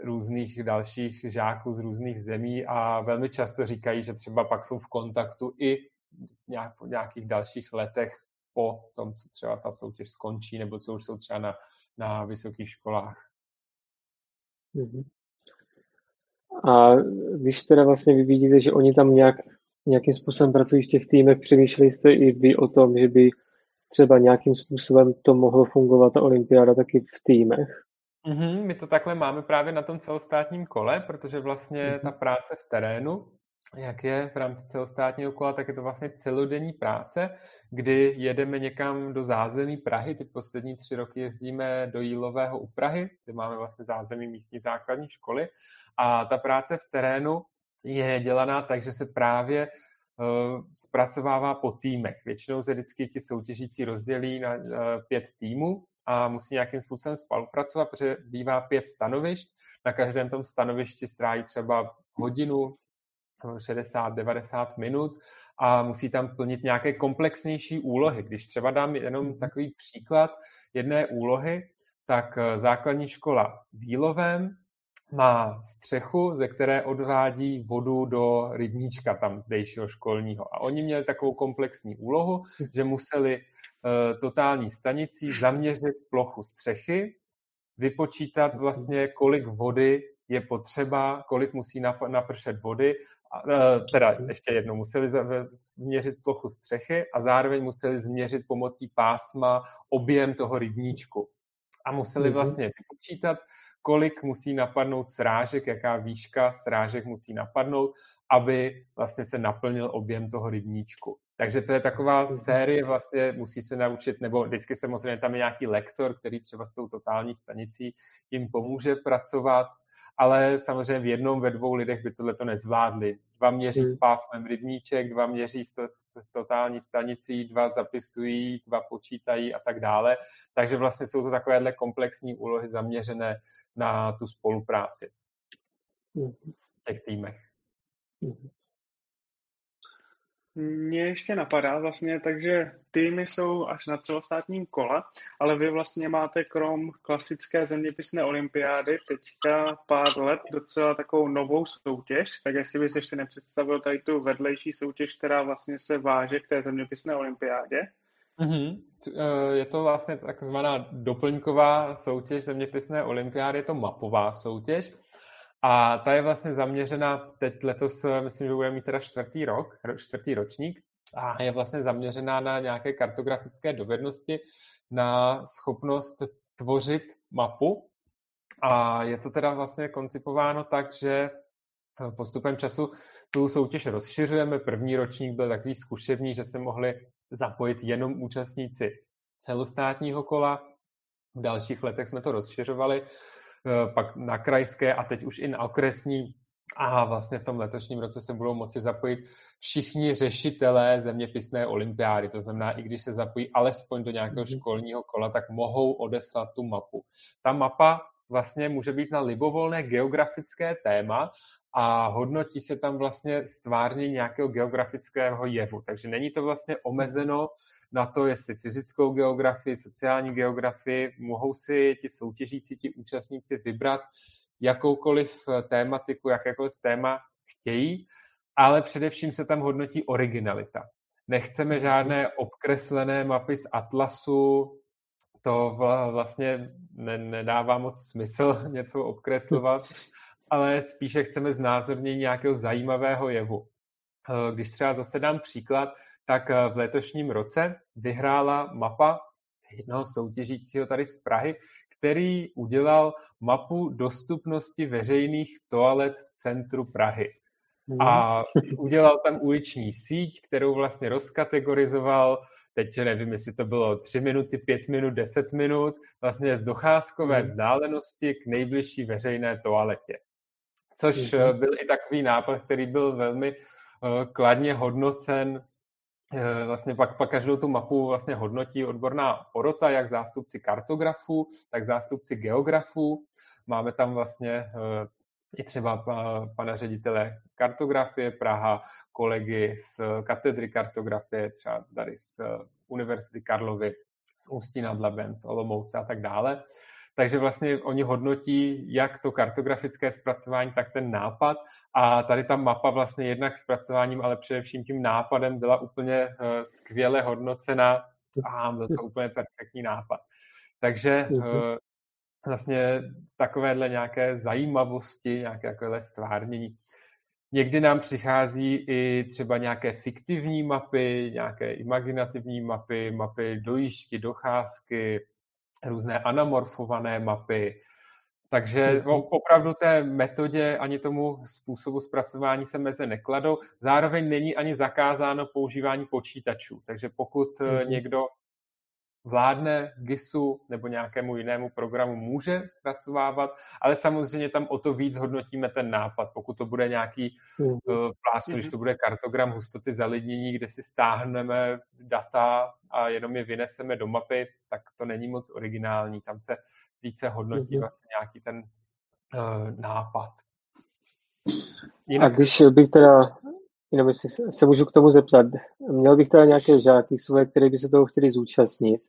různých dalších žáků z různých zemí a velmi často říkají, že třeba pak jsou v kontaktu i nějak, po nějakých dalších letech po tom, co třeba ta soutěž skončí, nebo co už jsou třeba na, na vysokých školách. Mm-hmm. A když teda vlastně vy vidíte, že oni tam nějak, nějakým způsobem pracují v těch týmech, přemýšleli jste i vy o tom, že by třeba nějakým způsobem to mohlo fungovat, ta olympiáda taky v týmech? Mm-hmm, my to takhle máme právě na tom celostátním kole, protože vlastně mm-hmm. ta práce v terénu, jak je v rámci celostátního kola, tak je to vlastně celodenní práce, kdy jedeme někam do zázemí Prahy. Ty poslední tři roky jezdíme do Jílového u Prahy, kde máme vlastně zázemí místní základní školy. A ta práce v terénu je dělaná tak, že se právě uh, zpracovává po týmech. Většinou se vždycky ti soutěžící rozdělí na uh, pět týmů a musí nějakým způsobem spolupracovat, protože bývá pět stanovišť. Na každém tom stanovišti stráví třeba hodinu, 60-90 minut a musí tam plnit nějaké komplexnější úlohy. Když třeba dám jenom mhm. takový příklad jedné úlohy, tak eh, základní škola Výlovem má střechu, ze které odvádí vodu do rybníčka tam zdejšího školního. A oni měli takovou komplexní úlohu, hm. že museli totální stanicí, zaměřit plochu střechy, vypočítat vlastně, kolik vody je potřeba, kolik musí napršet vody, eh, teda ještě jednou, museli změřit plochu střechy a zároveň museli změřit pomocí pásma objem toho rybníčku. A museli mhm. vlastně vypočítat, kolik musí napadnout srážek, jaká výška srážek musí napadnout, aby vlastně se naplnil objem toho rybníčku. Takže to je taková mhm. série, vlastně musí se naučit, nebo vždycky samozřejmě tam je nějaký lektor, který třeba s tou totální stanicí jim pomůže pracovat ale samozřejmě v jednom, ve dvou lidech by tohle to nezvládli. Dva měří hmm. s pásmem rybníček, dva měří s, to, s totální stanicí, dva zapisují, dva počítají a tak dále. Takže vlastně jsou to takovéhle komplexní úlohy zaměřené na tu spolupráci v těch týmech. Hmm. Mně ještě napadá vlastně, takže týmy jsou až na celostátním kole, ale vy vlastně máte krom klasické zeměpisné olympiády teďka pár let docela takovou novou soutěž, tak jestli bys ještě nepředstavil tady tu vedlejší soutěž, která vlastně se váže k té zeměpisné olympiádě. Mm-hmm. Je to vlastně takzvaná doplňková soutěž zeměpisné olympiády, je to mapová soutěž. A ta je vlastně zaměřena, teď letos, myslím, že bude mít teda čtvrtý rok, čtvrtý ročník, a je vlastně zaměřená na nějaké kartografické dovednosti, na schopnost tvořit mapu. A je to teda vlastně koncipováno tak, že eh, postupem času tu soutěž rozšiřujeme. První ročník byl takový zkušební, že se mohli zapojit jenom účastníci celostátního kola. V dalších letech jsme to rozšiřovali pak na krajské a teď už i na okresní. A vlastně v tom letošním roce se budou moci zapojit všichni řešitelé zeměpisné olympiády. To znamená, i když se zapojí alespoň do nějakého mhm. školního kola, tak mohou odeslat tu mapu. Ta mapa vlastně může být na libovolné geografické téma a hodnotí se tam vlastně stvárnění nějakého geografického jevu. Takže není to vlastně omezeno na to, jestli fyzickou geografii, sociální geografii, mohou si ti soutěžící, ti účastníci vybrat jakoukoliv eh, tématiku, jakékoliv téma chtějí, ale především se tam hodnotí originalita. Nechceme žádné obkreslené mapy z Atlasu, to vlastně nedává moc smysl *laughs* něco obkreslovat, ale spíše chceme znázornění nějakého zajímavého jevu. Eh, když třeba zase dám příklad, tak eh, v letošním roce vyhrála mapa jednoho soutěžícího tady z Prahy, který udělal mapu dostupnosti veřejných toalet v centru Prahy. A hmm. udělal tam uliční síť, kterou vlastně rozkategorizoval, teď nevím, jestli to bylo 3 minuty, 5 minut, 10 minut, vlastně z docházkové hmm. vzdálenosti k nejbližší veřejné toaletě. Což eh, byl i takový nápad, který byl velmi uh, kladně hodnocen Eh, vlastně pak, pak každou tu mapu vlastně hodnotí odborná porota, jak zástupci kartografů, tak zástupci geografů. Máme tam vlastně eh, i třeba pana ředitele kartografie Praha, kolegy z katedry kartografie, třeba tady z eh, Univerzity Karlovy, z Ústí nad Labem, z Olomouce a tak dále. Takže vlastně oni hodnotí jak to kartografické zpracování, tak ten nápad. A tady ta mapa vlastně jednak zpracováním, ale především tím nápadem byla úplně eh, skvěle hodnocena a byl to úplně perfektní nápad. Takže eh, vlastně takovéhle nějaké zajímavosti, nějaké takovéhle stvárnění. Někdy nám přichází i třeba nějaké fiktivní mapy, nějaké imaginativní mapy, mapy dojížďky, docházky, různé anamorfované mapy. Takže mhm. opravdu té metodě ani tomu způsobu zpracování se meze nekladou. Zároveň není ani zakázáno používání počítačů. Takže pokud mm-hmm. někdo vládne GISu nebo nějakému jinému programu může zpracovávat, ale samozřejmě tam o to víc hodnotíme ten nápad. Pokud to bude nějaký mm. plásnu, když mhm. to bude kartogram hustoty zalidnění, kde si stáhneme data a jenom je vyneseme do mapy, tak to není moc originální. Tam se více hodnotí mm. vlastně nějaký ten uh, nápad. Jinak... A když bych teda, jenom jestli se můžu k tomu zeptat, měl bych teda nějaké žáky svoje, které by se toho chtěli zúčastnit,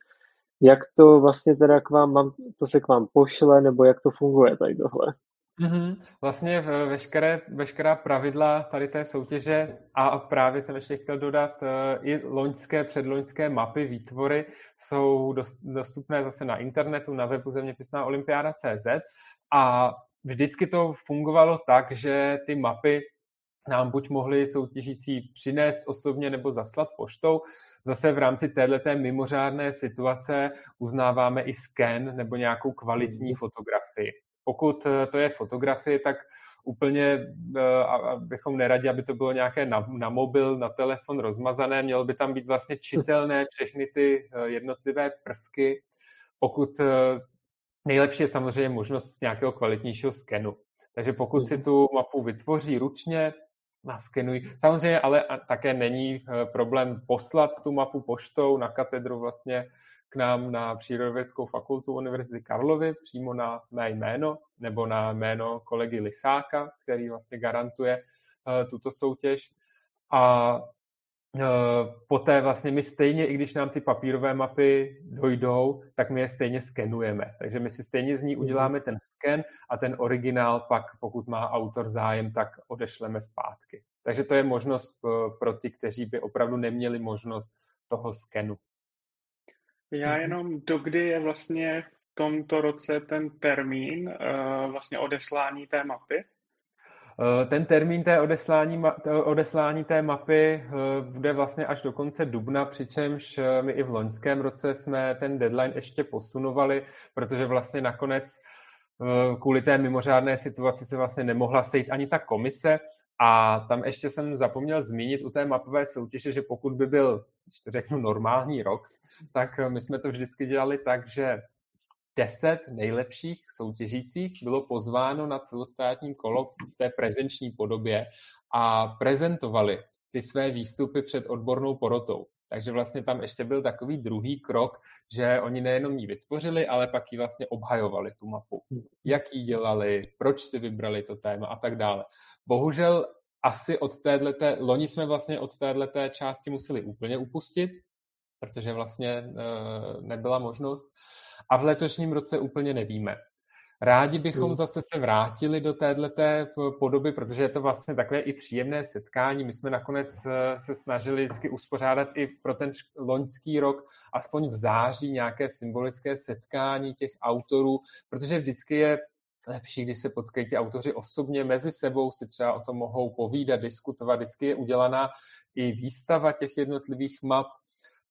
jak to vlastně teda k vám, mám, to se k vám pošle, nebo jak to funguje tady tohle? Mm-hmm. Vlastně veškeré, veškerá pravidla tady té soutěže a právě jsem ještě chtěl dodat, eh, i loňské, předloňské mapy, výtvory jsou dostupné zase na internetu, na webu zeměpisná olympiáda.cz a vždycky to fungovalo tak, že ty mapy nám buď mohli soutěžící přinést osobně nebo zaslat poštou, Zase v rámci této mimořádné situace uznáváme i sken nebo nějakou kvalitní mm. fotografii. Pokud eh, to je fotografie, tak úplně uh, bychom neradi, aby to bylo nějaké na, na mobil, na telefon rozmazané, mělo by tam být vlastně čitelné všechny ty uh, jednotlivé prvky. Pokud nejlepší je samozřejmě možnost nějakého kvalitnějšího skenu. Takže pokud si mhm. tu mapu vytvoří ručně, naskenují. Samozřejmě ale také není eh, problém poslat tu mapu poštou na katedru vlastně k nám na Přírodovědeckou fakultu Univerzity Karlovy přímo na mé jméno nebo na jméno kolegy Lisáka, který vlastně garantuje uh, tuto soutěž. A poté vlastně my stejně, i když nám ty papírové mapy dojdou, tak my je stejně skenujeme. Takže my si stejně z ní mhm. uděláme ten sken a ten originál pak, pokud má autor zájem, tak odešleme zpátky. Takže to je možnost pro ty, kteří by opravdu neměli možnost toho skenu. Já mhm. jenom, dokdy je vlastně v tomto roce ten termín uh, vlastně odeslání té mapy? Eh, ten termín té odeslání, odeslání té mapy eh, bude vlastně až do konce dubna, přičemž my i v loňském roce jsme ten deadline ještě posunovali, protože vlastně nakonec kvůli té mimořádné situaci se vlastně nemohla sejít ani ta komise, a tam ještě jsem zapomněl zmínit u té mapové soutěže, že pokud by byl, když to řeknu, normální rok, tak my jsme to vždycky dělali tak, že deset nejlepších soutěžících bylo pozváno na celostátní kolo v té prezenční podobě a prezentovali ty své výstupy před odbornou porotou. Takže vlastně tam ještě byl takový druhý krok, že oni nejenom ji vytvořili, ale pak ji vlastně obhajovali, tu mapu. Jak ji dělali, proč si vybrali to téma a tak dále. Bohužel asi od téhleté, loni jsme vlastně od téhleté části museli úplně upustit, protože vlastně e, nebyla možnost. A v letošním roce úplně nevíme. Rádi bychom hmm. zase se vrátili do téhleté podoby, protože je to vlastně takové i příjemné setkání. My jsme nakonec eh, se snažili vždycky uspořádat i pro ten loňský rok, aspoň v září, nějaké symbolické setkání těch autorů, protože vždycky je lepší, když se potkají ti autoři osobně mezi sebou, si třeba o tom mohou povídat, diskutovat. Vždycky je udělaná i výstava těch jednotlivých map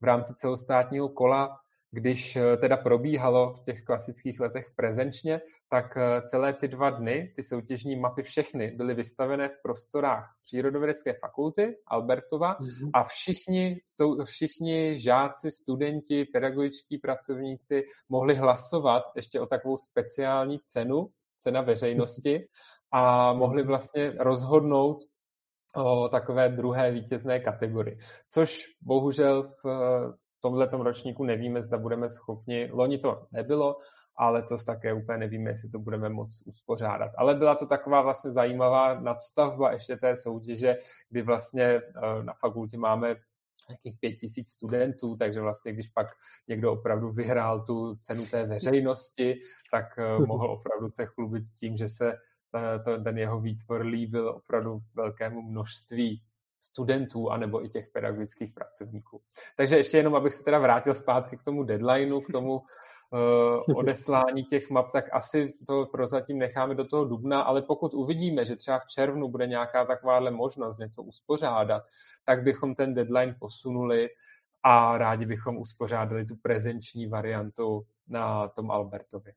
v rámci celostátního kola když eh, teda probíhalo v těch klasických letech prezenčně, tak eh, celé ty dva dny, ty soutěžní mapy všechny byly vystavené v prostorách Přírodovědecké fakulty Albertova mm-hmm. a všichni, jsou, všichni žáci, studenti, pedagogičtí pracovníci mohli hlasovat ještě o takovou speciální cenu, cena veřejnosti a mohli mhm. vlastně rozhodnout o takové druhé vítězné kategorii. Což bohužel v tomhle ročníku nevíme, zda budeme schopni, loni to nebylo, ale to také úplně nevíme, jestli to budeme moc uspořádat. Ale byla to taková vlastně zajímavá nadstavba ještě té soutěže, kdy vlastně eh, na fakultě máme nějakých pět tisíc studentů, takže vlastně když pak někdo opravdu vyhrál tu cenu té veřejnosti, tak eh, *laughs* mohl opravdu se chlubit tím, že se eh, to, ten jeho výtvor líbil opravdu velkému množství studentů anebo i těch pedagogických pracovníků. Takže ještě jenom, abych se teda vrátil zpátky k tomu deadlineu, k tomu uh, odeslání těch map, tak asi to prozatím necháme do toho dubna, ale pokud uvidíme, že třeba v červnu bude nějaká takováhle možnost něco uspořádat, tak bychom ten deadline posunuli a rádi bychom uspořádali tu prezenční variantu na tom Albertovi.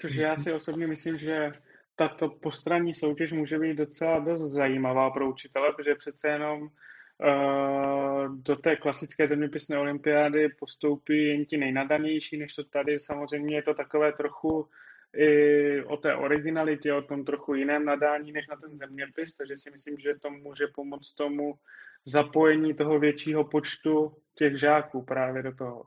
Což já si osobně myslím, že tato postranní soutěž může být docela dost zajímavá pro učitele, protože přece jenom uh, do té klasické zeměpisné olympiády postoupí jen ti nejnadanější, než to tady samozřejmě je to takové trochu i o té originalitě, o tom trochu jiném nadání než na ten zeměpis, takže si myslím, že to může pomoct tomu zapojení toho většího počtu těch žáků právě do toho.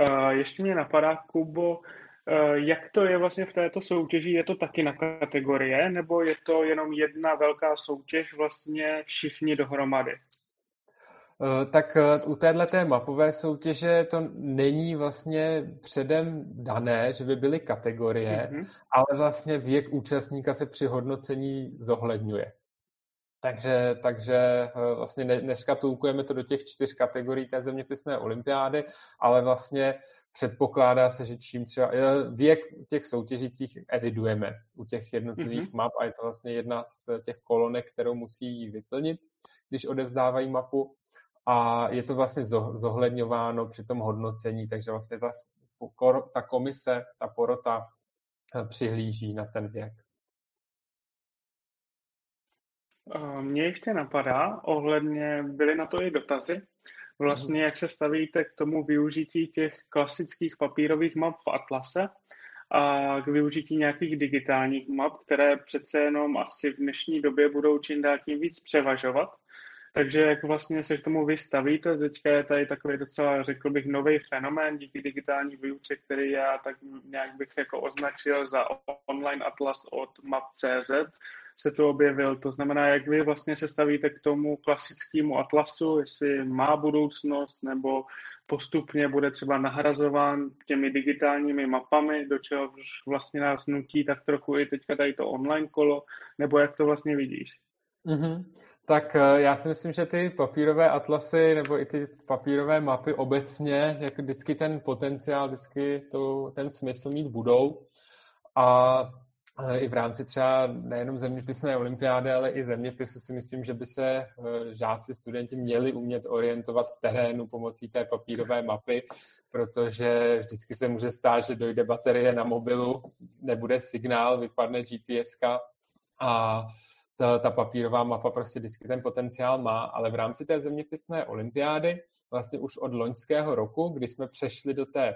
Uh, ještě mě napadá, Kubo, Eh, jak to je vlastně v této soutěži? Je to taky na kategorie, nebo je to jenom jedna velká soutěž, vlastně všichni dohromady? Eh, tak eh, u téhle mapové soutěže to není vlastně předem dané, že by byly kategorie, mm-hmm. ale vlastně věk účastníka se při hodnocení zohledňuje. Takže, takže vlastně neškatulkujeme to do těch čtyř kategorií té zeměpisné olympiády, ale vlastně předpokládá se, že čím třeba věk těch soutěžících evidujeme u těch jednotlivých mm-hmm. map a je to vlastně jedna z těch kolonek, kterou musí vyplnit, když odevzdávají mapu a je to vlastně zohledňováno při tom hodnocení, takže vlastně ta, ta komise, ta porota eh, přihlíží na ten věk. Eh, mně ještě napadá, ohledně, byly na to i dotazy, Vlastně jak se stavíte k tomu využití těch klasických papírových map v Atlase a k využití nějakých digitálních map, které přece jenom asi v dnešní době budou čím dál tím víc převažovat. Takže jak vlastně se k tomu vystavíte, teďka je tady takový docela, řekl bych, nový fenomén díky digitální výuce, který já tak nějak bych jako označil za online atlas od map.cz, se to objevil. To znamená, jak vy vlastně se stavíte k tomu klasickému atlasu, jestli má budoucnost nebo postupně bude třeba nahrazován těmi digitálními mapami, do čeho vlastně nás nutí tak trochu i teďka tady to online kolo, nebo jak to vlastně vidíš? Mm-hmm. Tak eh, já si myslím, že ty papírové atlasy nebo i ty papírové mapy obecně, jak vždycky ten potenciál, vždycky to, ten smysl mít budou. A eh, i v rámci třeba nejenom zeměpisné olympiády, ale i zeměpisu si myslím, že by se eh, žáci, studenti měli umět orientovat v terénu pomocí té papírové mapy, protože vždycky se může stát, že dojde baterie na mobilu, nebude signál, vypadne GPS a ta, ta papírová mapa prostě vždycky ten potenciál má, ale v rámci té zeměpisné olympiády vlastně už od loňského roku, kdy jsme přešli do té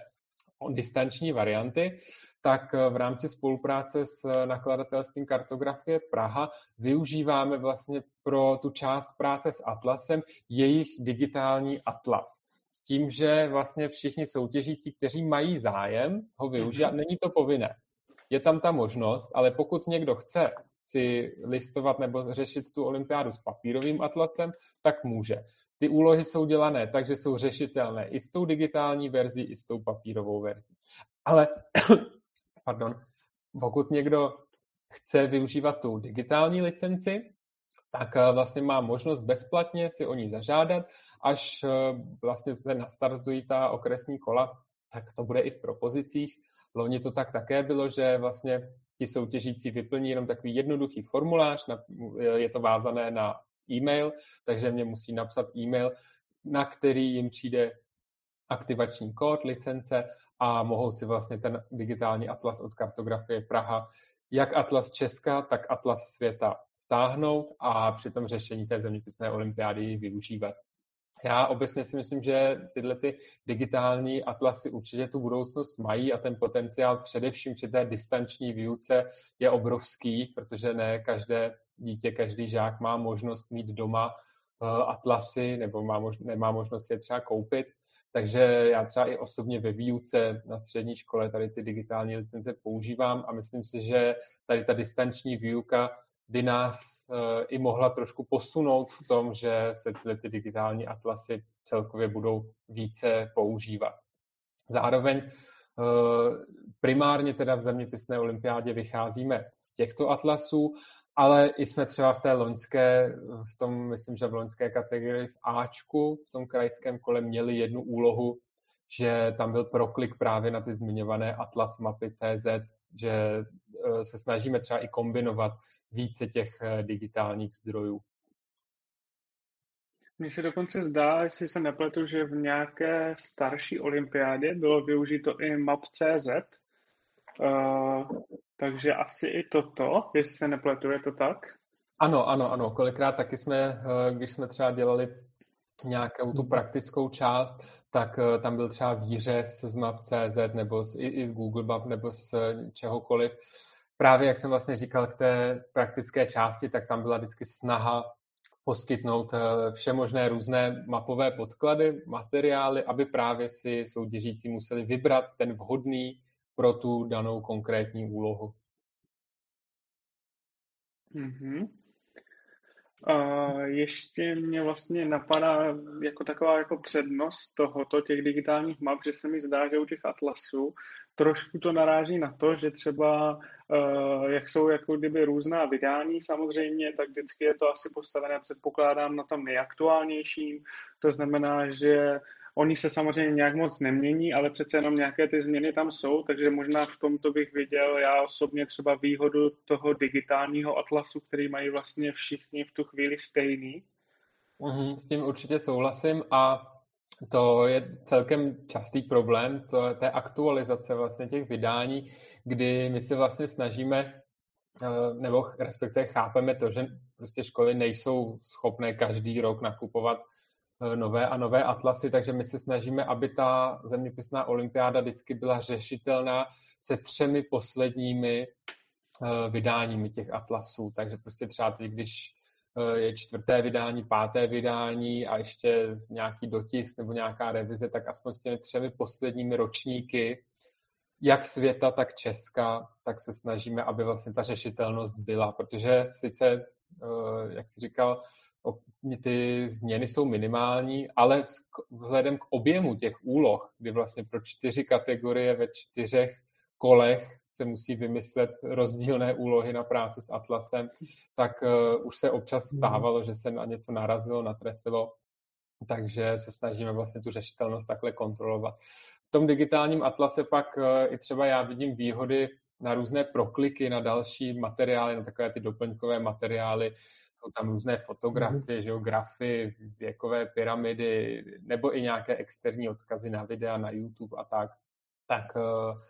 distanční varianty, tak v rámci spolupráce s nakladatelstvím Kartografie Praha využíváme vlastně pro tu část práce s Atlasem jejich digitální atlas. S tím, že vlastně všichni soutěžící, kteří mají zájem ho využít, mm-hmm. není to povinné. Je tam ta možnost, ale pokud někdo chce si listovat nebo řešit tu olympiádu s papírovým atlasem, tak může. Ty úlohy jsou dělané takže jsou řešitelné i s tou digitální verzí, i s tou papírovou verzí. Ale, *coughs* pardon, pokud někdo chce využívat tu digitální licenci, tak eh, vlastně má možnost bezplatně si o ní zažádat, až eh, vlastně zde nastartují ta okresní kola, tak to bude i v propozicích. Loni to tak také bylo, že vlastně ti soutěžící vyplní jenom takový jednoduchý formulář, je to vázané na e-mail, takže mě musí napsat e-mail, na který jim přijde aktivační kód, licence a mohou si vlastně ten digitální atlas od kartografie Praha, jak atlas Česka, tak atlas světa stáhnout a při tom řešení té zeměpisné olympiády využívat. Já obecně si myslím, že tyhle ty digitální atlasy určitě tu budoucnost mají a ten potenciál především při té distanční výuce je obrovský, protože ne každé dítě, každý žák má možnost mít doma uh, atlasy nebo má mož- nemá možnost je třeba koupit. Takže já třeba i osobně ve výuce na střední škole tady ty digitální licence používám a myslím si, že tady ta distanční výuka by nás uh, i mohla trošku posunout v tom, že se tyhle ty digitální atlasy celkově budou více používat. Zároveň uh, primárně teda v zeměpisné olympiádě vycházíme z těchto atlasů, ale i jsme třeba v té loňské, v tom, myslím, že v loňské kategorii v Ačku, v tom krajském kole měli jednu úlohu, že tam byl proklik právě na ty zmiňované atlas mapy CZ, že eh, se snažíme třeba i kombinovat více těch eh, digitálních zdrojů. Mně se dokonce zdá, jestli se nepletu, že v nějaké starší olympiádě bylo využito i map.cz, uh, eh, takže asi i toto, jestli se nepletu, je to tak? Ano, ano, ano. Kolikrát taky jsme, když jsme třeba dělali nějakou tu praktickou část, tak tam byl třeba výřez z map.cz nebo z, i, i z Google Map nebo z čehokoliv, právě jak jsem vlastně říkal k té praktické části, tak tam byla vždycky snaha poskytnout eh, vše možné různé mapové podklady, materiály, aby právě si soutěžící museli vybrat ten vhodný pro tu danou konkrétní úlohu. Mm-hmm. Ještě mě vlastně napadá jako taková jako přednost tohoto, těch digitálních map, že se mi zdá, že u těch atlasů trošku to naráží na to, že třeba uh, jak jsou jako kdyby různá vydání samozřejmě, tak vždycky je to asi postavené, předpokládám, na tom nejaktuálnějším. To znamená, že Oni se samozřejmě nějak moc nemění, ale přece jenom nějaké ty změny tam jsou, takže možná v tomto bych viděl já osobně třeba výhodu toho digitálního atlasu, který mají vlastně všichni v tu chvíli stejný. Mm-hmm, s tím určitě souhlasím a to je celkem častý problém, to je té aktualizace vlastně těch vydání, kdy my se vlastně snažíme, eh, nebo respektive chápeme to, že prostě školy nejsou schopné každý rok nakupovat nové a nové atlasy, takže my se snažíme, aby ta zeměpisná olympiáda vždycky byla řešitelná se třemi posledními vydáními těch atlasů. Takže prostě třeba teď, když je čtvrté vydání, páté vydání a ještě nějaký dotisk nebo nějaká revize, tak aspoň s těmi třemi posledními ročníky, jak světa, tak Česka, tak se snažíme, aby vlastně ta řešitelnost byla, protože sice, jak si říkal, ty změny jsou minimální, ale vzhledem k objemu těch úloh, kdy vlastně pro čtyři kategorie ve čtyřech kolech se musí vymyslet rozdílné úlohy na práci s Atlasem, tak uh, už se občas mhm. stávalo, že se na něco narazilo, natrefilo, takže se snažíme vlastně tu řešitelnost takhle kontrolovat. V tom digitálním Atlase pak uh, i třeba já vidím výhody na různé prokliky, na další materiály, na takové ty doplňkové materiály, jsou tam různé fotografie, mm-hmm. geografy, věkové pyramidy, nebo i nějaké externí odkazy na videa, na YouTube a tak. Tak uh,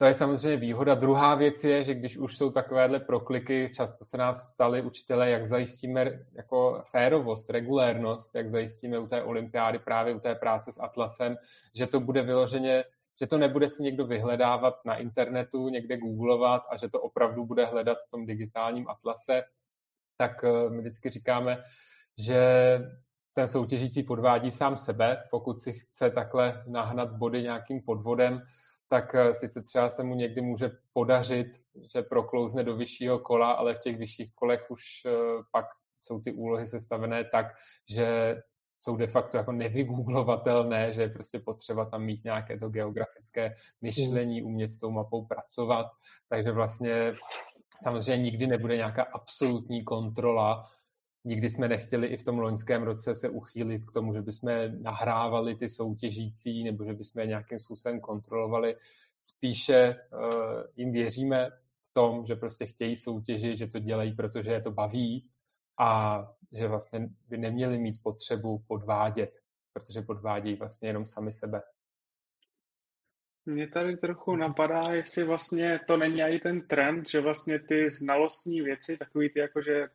to je samozřejmě výhoda. Druhá věc je, že když už jsou takovéhle prokliky, často se nás ptali učitelé, jak zajistíme jako férovost, regulérnost, jak zajistíme u té olympiády právě u té práce s Atlasem, že to bude vyloženě, že to nebude si někdo vyhledávat na internetu, někde googlovat a že to opravdu bude hledat v tom digitálním Atlase, tak eh, my vždycky říkáme, že ten soutěžící podvádí sám sebe, pokud si chce takhle nahnat body nějakým podvodem, tak eh, sice třeba se mu někdy může podařit, že proklouzne do vyššího kola, ale v těch vyšších kolech už eh, pak jsou ty úlohy sestavené tak, že jsou de facto jako nevygooglovatelné, že je prostě potřeba tam mít nějaké to geografické myšlení, umět s tou mapou pracovat. Takže vlastně samozřejmě nikdy nebude nějaká absolutní kontrola Nikdy jsme nechtěli i v tom loňském roce se uchýlit k tomu, že bychom nahrávali ty soutěžící nebo že bychom je nějakým způsobem kontrolovali. Spíše uh, jim věříme v tom, že prostě chtějí soutěžit, že to dělají, protože je to baví a že vlastně by neměli mít potřebu podvádět, protože podvádějí vlastně jenom sami sebe. Mě tady trochu napadá, jestli vlastně to není i ten trend, že vlastně ty znalostní věci, takový ty jako, že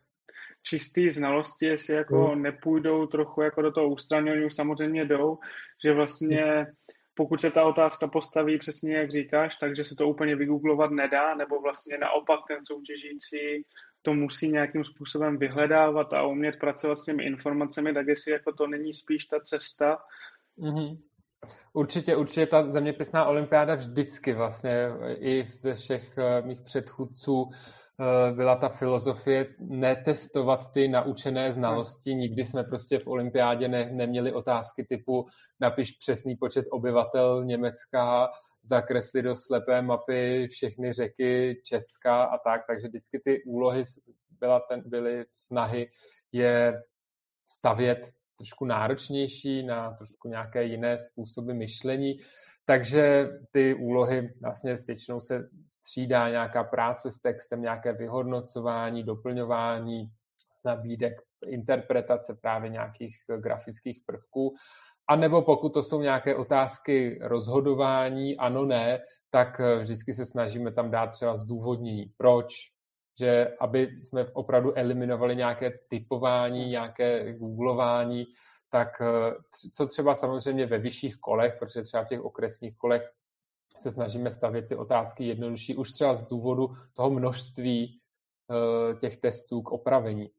čistý znalosti, jestli jako hmm. nepůjdou trochu jako do toho ústraní, už samozřejmě jdou, že vlastně pokud se ta otázka postaví přesně jak říkáš, takže se to úplně vygooglovat nedá, nebo vlastně naopak ten soutěžící to musí nějakým způsobem vyhledávat a umět pracovat s těmi informacemi, tak jestli jako to není spíš ta cesta. Mm-hmm. Určitě, určitě ta zeměpisná olympiáda vždycky vlastně i ze všech eh, mých předchůdců Eh, byla ta filozofie netestovat ty naučené znalosti. Nikdy jsme prostě v olympiádě ne, neměli otázky typu napiš přesný počet obyvatel Německa, zakresli do slepé mapy všechny řeky Česka a tak, takže vždycky ty úlohy byla ten, byly snahy je stavět trošku náročnější na trošku nějaké jiné způsoby myšlení. Takže ty úlohy vlastně většinou se střídá nějaká práce s textem, nějaké vyhodnocování, doplňování nabídek, interpretace právě nějakých grafických prvků. A nebo pokud to jsou nějaké otázky rozhodování, ano, ne, tak vždycky se snažíme tam dát třeba zdůvodnění. Proč? Že aby jsme opravdu eliminovali nějaké typování, nějaké googlování, tak eh, co třeba samozřejmě ve vyšších kolech, protože třeba v těch okresních kolech se snažíme stavět ty otázky jednodušší, už třeba z důvodu toho množství eh, těch testů k opravení.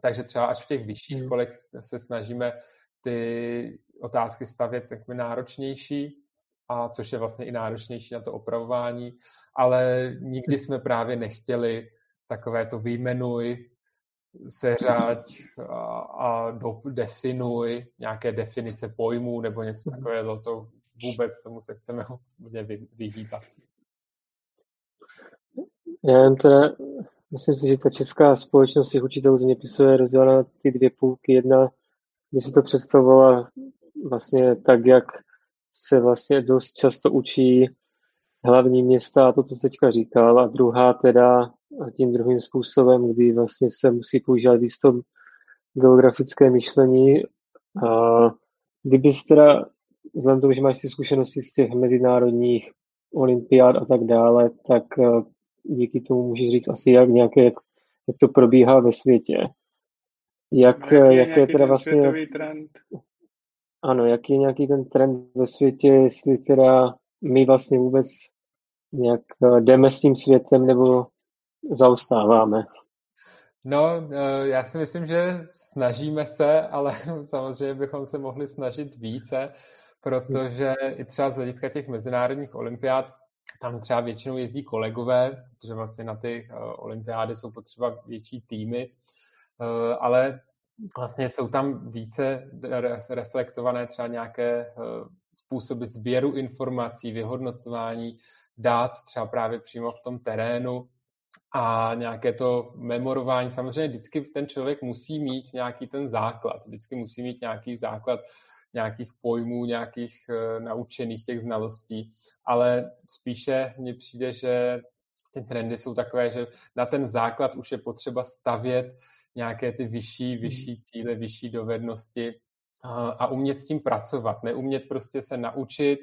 Takže třeba až v těch vyšších hmm. kolech se snažíme ty otázky stavět takové náročnější, a což je vlastně i náročnější na to opravování, ale nikdy jsme právě nechtěli takové to výjmenuj, seřaď a, a do, definuj nějaké definice pojmů nebo něco mhm. takového, to vůbec tomu se chceme hodně vyhýbat. Já jen teda, myslím si, že ta česká společnost těch učitelů zeměpisu je rozdělena na ty dvě půlky. Jedna, kdy si to představovala vlastně tak, jak se vlastně dost často učí hlavní města a to, co jsi teďka říkal, a druhá teda tím druhým způsobem, kdy vlastně se musí používat to geografické myšlení. A kdybys teda, vzhledem tomu, že máš ty zkušenosti z těch mezinárodních olympiád a tak dále, tak eh, díky tomu můžeš říct asi jak nějaké, jak, jak to probíhá ve světě. Jak, je, jak je teda vlastně... trend? Ano, jaký je nějaký ten trend ve světě, jestli teda my vlastně vůbec nějak eh, jdeme s tím světem nebo zaostáváme? No, eh, já si myslím, že snažíme se, ale *laughs* samozřejmě bychom se mohli snažit více, protože i třeba z hlediska těch mezinárodních olympiád, tam třeba většinou jezdí kolegové, protože vlastně na ty eh, olympiády jsou potřeba větší týmy, ale vlastně jsou tam více reflektované třeba nějaké způsoby sběru informací, vyhodnocování dát třeba právě přímo v tom terénu a nějaké to memorování. Samozřejmě vždycky ten člověk musí mít nějaký ten základ, vždycky musí mít nějaký základ nějakých pojmů, nějakých uh, naučených těch znalostí, ale spíše mně přijde, že ty trendy jsou takové, že na ten základ už je potřeba stavět nějaké ty vyšší, hmm. vyšší cíle, vyšší dovednosti a umět s tím pracovat, neumět prostě se naučit,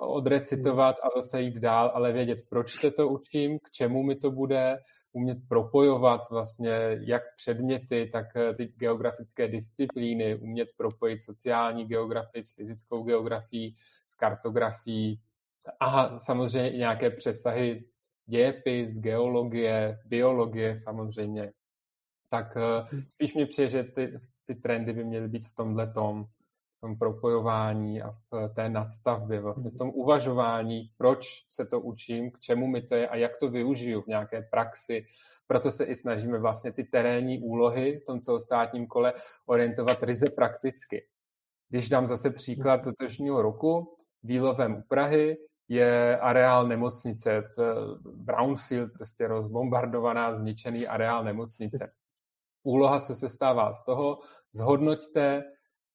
odrecitovat a zase jít dál, ale vědět, proč se to učím, k čemu mi to bude, umět propojovat vlastně jak předměty, tak eh, ty geografické disciplíny, umět propojit sociální geografii s fyzickou geografií, s kartografií a samozřejmě i nějaké přesahy dějepis, geologie, biologie samozřejmě. Tak eh, hm. spíš mi přijde, že ty, ty trendy by měly být v tomhle tom, tom propojování a v té nadstavbě, vlastně v tom uvažování, proč se to učím, k čemu mi to je a jak to využiju v nějaké praxi. Proto se i snažíme vlastně ty terénní úlohy v tom celostátním kole orientovat ryze prakticky. Když dám zase příklad z letošního roku, Výlovem u Prahy je areál nemocnice, Brownfield, prostě rozbombardovaná, zničený areál nemocnice. Úloha se sestává z toho, zhodnoťte,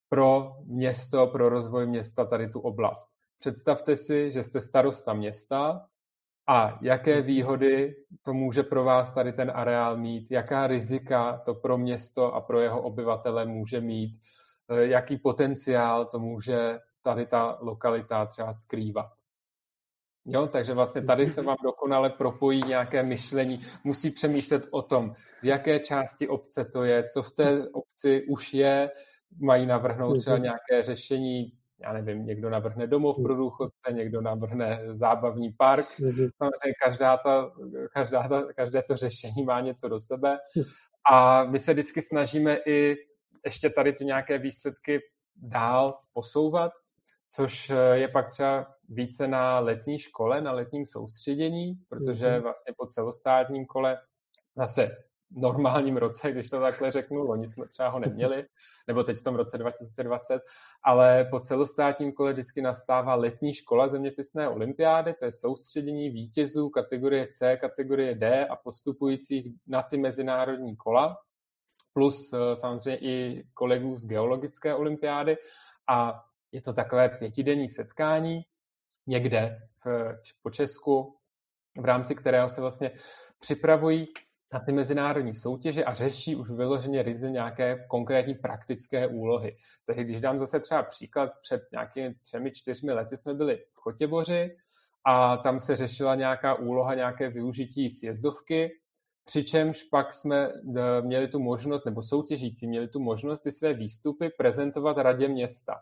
pro město, pro rozvoj města tady tu oblast. Představte si, že jste starosta města a jaké výhody to může pro vás tady ten areál mít, jaká rizika to pro město a pro jeho obyvatele může mít, eh, jaký potenciál to může tady ta lokalita třeba skrývat. Jo, takže vlastně tady se vám dokonale propojí nějaké myšlení. Musí přemýšlet o tom, v jaké části obce to je, co v té obci už je, mají navrhnout třeba mhm. nějaké řešení, já nevím, někdo navrhne domov pro mhm. důchodce, někdo navrhne zábavní park. Mhm. Samozřejmě každá ta, každá ta, každé to řešení má něco do sebe. A my se vždycky snažíme i ještě tady ty nějaké výsledky dál posouvat, což je pak třeba více na letní škole, na letním soustředění, protože vlastně po celostátním kole zase normálním roce, když to takhle řeknu, loni jsme třeba ho neměli, *laughs* nebo teď v tom roce 2020, ale po celostátním kole vždycky nastává letní škola zeměpisné olympiády, to je soustředění vítězů kategorie C, kategorie D a postupujících na ty mezinárodní kola, plus eh, samozřejmě i kolegů z geologické olympiády. A je to takové pětidenní setkání někde v, po Česku, v rámci kterého se vlastně připravují na ty mezinárodní soutěže a řeší už vyloženě ryze nějaké konkrétní praktické úlohy. Takže když dám zase třeba příklad, před nějakými třemi, čtyřmi lety jsme byli v Chotěboři a tam se řešila nějaká úloha, nějaké využití sjezdovky, přičemž pak jsme eh, měli tu možnost, nebo soutěžící měli tu možnost ty své výstupy prezentovat radě města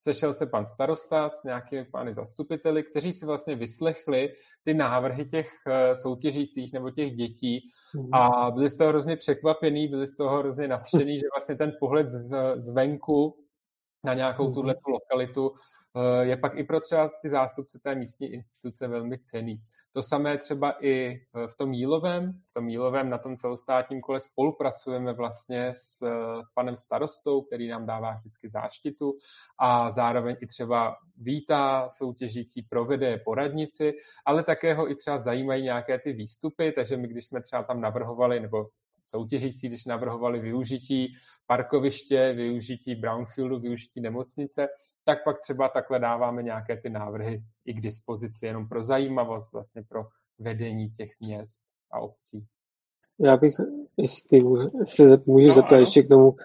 sešel se pan starosta s nějakými pány zastupiteli, kteří si vlastně vyslechli ty návrhy těch eh, soutěžících nebo těch dětí mhm. a byli z toho hrozně překvapení, byli z toho hrozně nadšení, že vlastně ten pohled zvenku na nějakou mhm. tuhle lokalitu eh, je pak i pro třeba ty zástupce té místní instituce velmi cený. To samé třeba i eh, v tom Jílovém. V tom Jílovém na tom celostátním kole spolupracujeme vlastně s, s panem starostou, který nám dává vždycky záštitu a zároveň i třeba vítá soutěžící, provede poradnici, ale také ho i třeba zajímají nějaké ty výstupy, takže my, když jsme třeba tam navrhovali, nebo soutěžící, když navrhovali využití parkoviště, využití brownfieldu, využití nemocnice, tak pak třeba takhle dáváme nějaké ty návrhy i k dispozici, jenom pro zajímavost, vlastně pro vedení těch měst a obcí. Já bych, jestli se můžu no, zeptat ještě k tomu,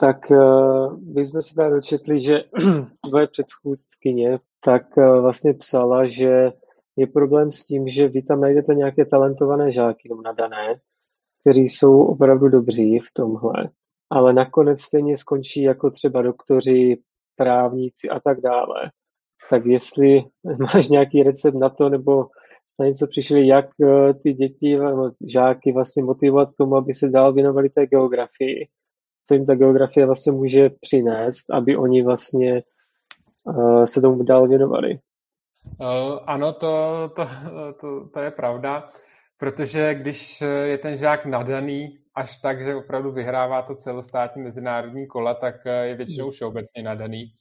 tak uh, my jsme se tady dočetli, že *clears throat* tvoje předchůdkyně tak uh, vlastně psala, že je problém s tím, že vy tam najdete nějaké talentované žáky nebo nadané, kteří jsou opravdu dobří v tomhle, ale nakonec stejně skončí jako třeba doktoři, právníci a tak dále. Tak jestli *laughs* máš nějaký recept na to, nebo na něco přišli, jak eh, ty děti, žáky vlastně motivovat k tomu, aby se dál věnovali té geografii, co jim ta geografie vlastně může přinést, aby oni vlastně uh, se tomu dál věnovali. Uh, ano, to, to, to, to je pravda, protože když je ten žák nadaný až tak, že opravdu vyhrává to celostátní mezinárodní kola, tak je většinou hmm. všeobecně nadaný.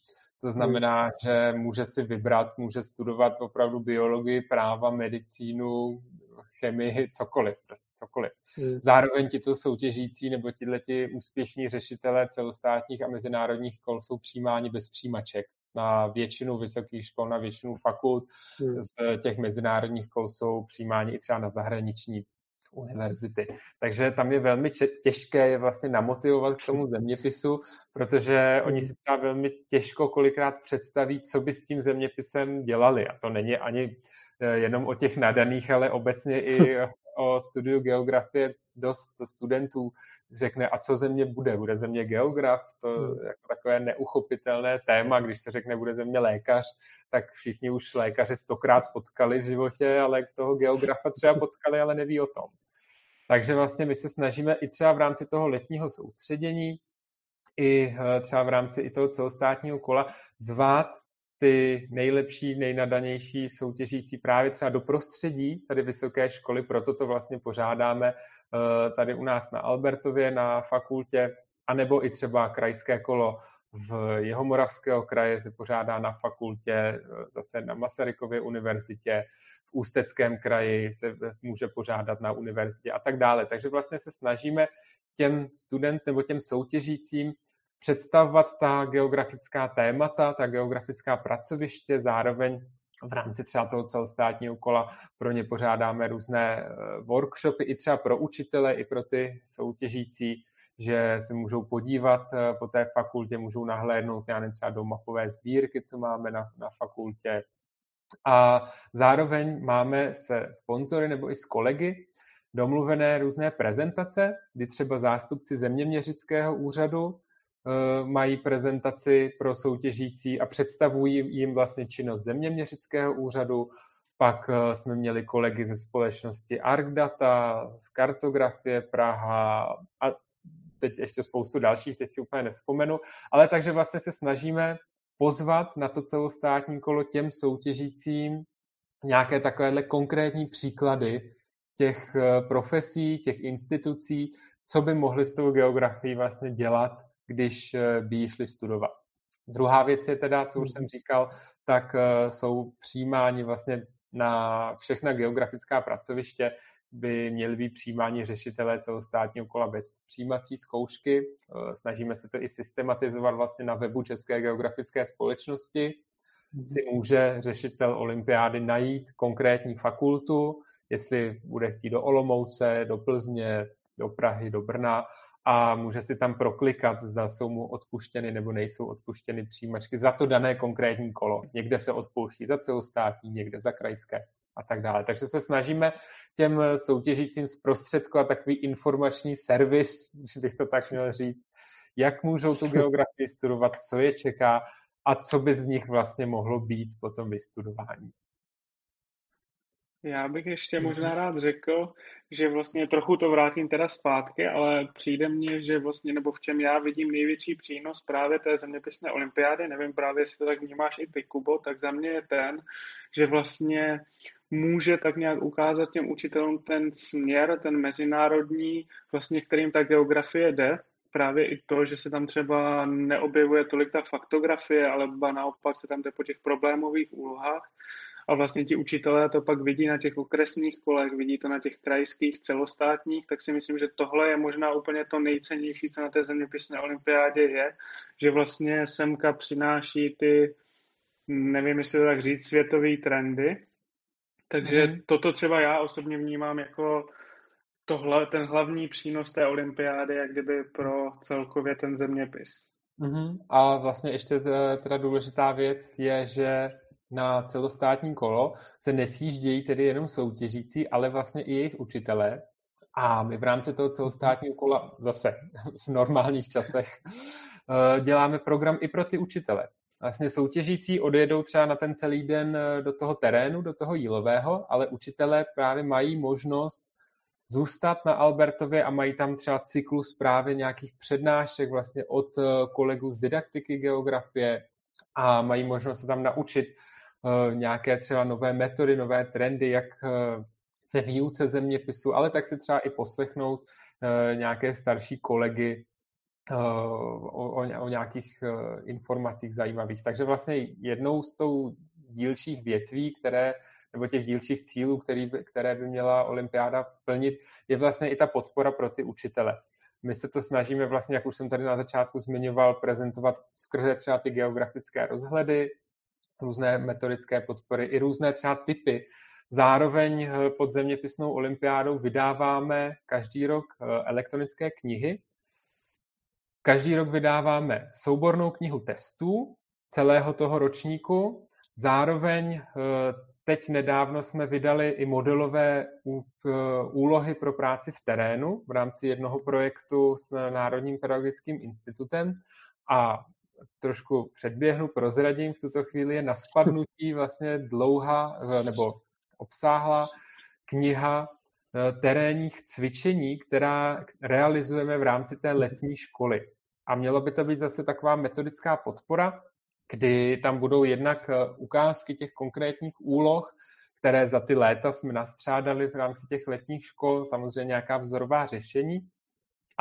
To hmm. znamená, že může si vybrat, může studovat opravdu biologii, práva, medicínu, chemii, cokoliv, prostě cokoliv. Hmm. Zároveň ti to soutěžící nebo ti úspěšní řešitelé celostátních a mezinárodních kol jsou přijímáni bez přijímaček na většinu vysokých škol, na většinu fakult. Z těch mezinárodních kol jsou přijímáni i třeba na zahraniční univerzity. Takže tam je velmi těžké je vlastně namotivovat k tomu zeměpisu, protože oni si třeba velmi těžko kolikrát představí, co by s tím zeměpisem dělali. A to není ani eh, jenom o těch nadaných, ale obecně i *laughs* o studiu geografie dost studentů řekne, a co země bude? Bude země geograf? To je jako takové neuchopitelné téma, když se řekne, bude země lékař, tak všichni už lékaři stokrát potkali v životě, ale toho geografa třeba potkali, ale neví o tom. Takže vlastně my se snažíme i třeba v rámci toho letního soustředění, i eh, třeba v rámci i toho celostátního kola zvát ty nejlepší, nejnadanější soutěžící právě třeba do prostředí tady vysoké školy, proto to vlastně pořádáme eh, tady u nás na Albertově na fakultě, anebo i třeba krajské kolo v Jihomoravského kraje se pořádá na fakultě, eh, zase na Masarykově univerzitě, v Ústeckém kraji se může pořádat na univerzitě a tak dále. Takže vlastně se snažíme těm student nebo těm soutěžícím představovat ta geografická témata, ta geografická pracoviště, zároveň v rámci třeba toho celostátního kola pro ně pořádáme různé eh, workshopy i třeba pro učitele, i pro ty soutěžící, že se můžou podívat eh, po té fakultě, můžou nahlédnout já nevím, třeba do mapové sbírky, co máme na, na fakultě. A zároveň máme se sponzory nebo i s kolegy domluvené různé prezentace, kdy třeba zástupci zeměměřického úřadu eh, mají prezentaci pro soutěžící a představují jim vlastně činnost zeměměřického úřadu. Pak eh, jsme měli kolegy ze společnosti ArcData, z kartografie Praha a teď ještě spoustu dalších, teď si úplně nespomenu, ale takže vlastně se snažíme pozvat na to celostátní kolo těm soutěžícím nějaké takovéhle konkrétní příklady těch eh, profesí, těch institucí, co by mohli s tou geografií vlastně dělat, když eh, by ji šli studovat. Druhá věc je teda, co už jsem říkal, tak eh, jsou přijímáni vlastně na všechna geografická pracoviště by měli být přijímáni řešitelé celostátního kola bez přijímací zkoušky. Eh, snažíme se to i systematizovat vlastně na webu České geografické společnosti. Mhm. Si může řešitel olympiády najít konkrétní fakultu, jestli bude chtít do Olomouce, do Plzně, do Prahy, do Brna a může si tam proklikat, zda jsou mu odpuštěny nebo nejsou odpuštěny přijímačky za to dané konkrétní kolo. Někde se odpouští za celostátní, někde za krajské a tak dále. Takže se snažíme těm soutěžícím zprostředkovat takový informační servis, bych to tak měl říct, jak můžou tu *laughs* geografii studovat, co je čeká a co by z nich vlastně mohlo být po tom vystudování. Já bych ještě možná mhm. rád řekl, že vlastně trochu to vrátím teda zpátky, ale přijde mně, že vlastně, nebo v čem já vidím největší přínos právě té zeměpisné olympiády, nevím právě, jestli to tak vnímáš i ty, Kubo, tak za mě je ten, že vlastně může tak nějak ukázat těm učitelům ten směr, ten mezinárodní, vlastně kterým ta geografie jde, právě i to, že se tam třeba neobjevuje tolik ta faktografie, ale naopak se tam jde po těch problémových úlohách. A vlastně ti učitelé to pak vidí na těch okresních kolech, vidí to na těch krajských, celostátních, tak si myslím, že tohle je možná úplně to nejcennější, co na té zeměpisné olympiádě je, že vlastně semka přináší ty, nevím, jestli to tak říct, světové trendy, takže mm-hmm. toto třeba já osobně vnímám jako tohle, ten hlavní přínos té olympiády, jak kdyby pro celkově ten zeměpis. Mm-hmm. A vlastně ještě teda důležitá věc je, že na celostátní kolo se nesjíždějí tedy jenom soutěžící, ale vlastně i jejich učitelé. A my v rámci toho celostátního kola zase *laughs* v normálních časech eh, děláme program i pro ty učitele. Vlastně soutěžící odjedou třeba na ten celý den eh, do toho terénu, do toho jílového, ale učitelé právě mají možnost zůstat na Albertově a mají tam třeba cyklus právě nějakých přednášek vlastně od eh, kolegů z didaktiky geografie a mají možnost se tam naučit nějaké třeba nové metody, nové trendy, jak ve výuce zeměpisu, ale tak si třeba i poslechnout uh, nějaké starší kolegy o, nějakých informacích zajímavých. Takže vlastně jednou z tou dílčích větví, které nebo těch dílčích cílů, který by, které by měla olympiáda plnit, je vlastně i ta podpora pro ty učitele. My se to snažíme vlastně, jak už jsem tady na začátku zmiňoval, prezentovat skrze třeba ty geografické rozhledy, různé metodické podpory, i různé třeba typy Zároveň eh, pod zeměpisnou olympiádou vydáváme každý rok eh, elektronické knihy. Každý rok vydáváme soubornou knihu testů celého toho ročníku. Zároveň eh, teď nedávno jsme vydali i modelové úlohy pro práci v terénu v rámci jednoho projektu s Národním pedagogickým institutem a trošku předběhnu, prozradím, v tuto chvíli je na spadnutí vlastně dlouhá, nebo obsáhla kniha eh, terénních cvičení, která realizujeme v rámci té letní školy. A mělo by to být zase taková metodická podpora, kdy tam budou jednak eh, ukázky těch konkrétních úloh, které za ty léta jsme nastřádali v rámci těch letních škol, samozřejmě nějaká vzorová řešení,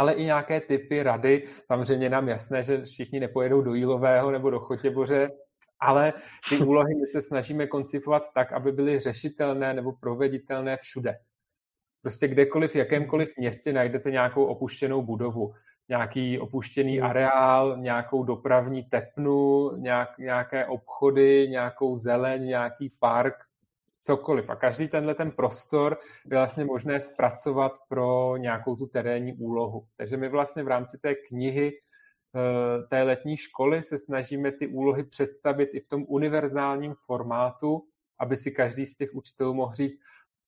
ale i nějaké typy, rady. Samozřejmě nám jasné, že všichni nepojedou do Jílového nebo do Chotěboře, ale ty *laughs* úlohy my se snažíme koncipovat tak, aby byly řešitelné nebo proveditelné všude. Prostě kdekoliv, v jakémkoliv městě najdete nějakou opuštěnou budovu, nějaký opuštěný hmm. areál, nějakou dopravní tepnu, nějak, nějaké obchody, nějakou zeleň, nějaký park, cokoliv. A každý tenhle ten prostor je vlastně možné zpracovat pro nějakou tu terénní úlohu. Takže my vlastně v rámci té knihy Eh, té letní školy se snažíme ty úlohy představit i v tom univerzálním formátu, aby si každý z těch učitelů mohl říct,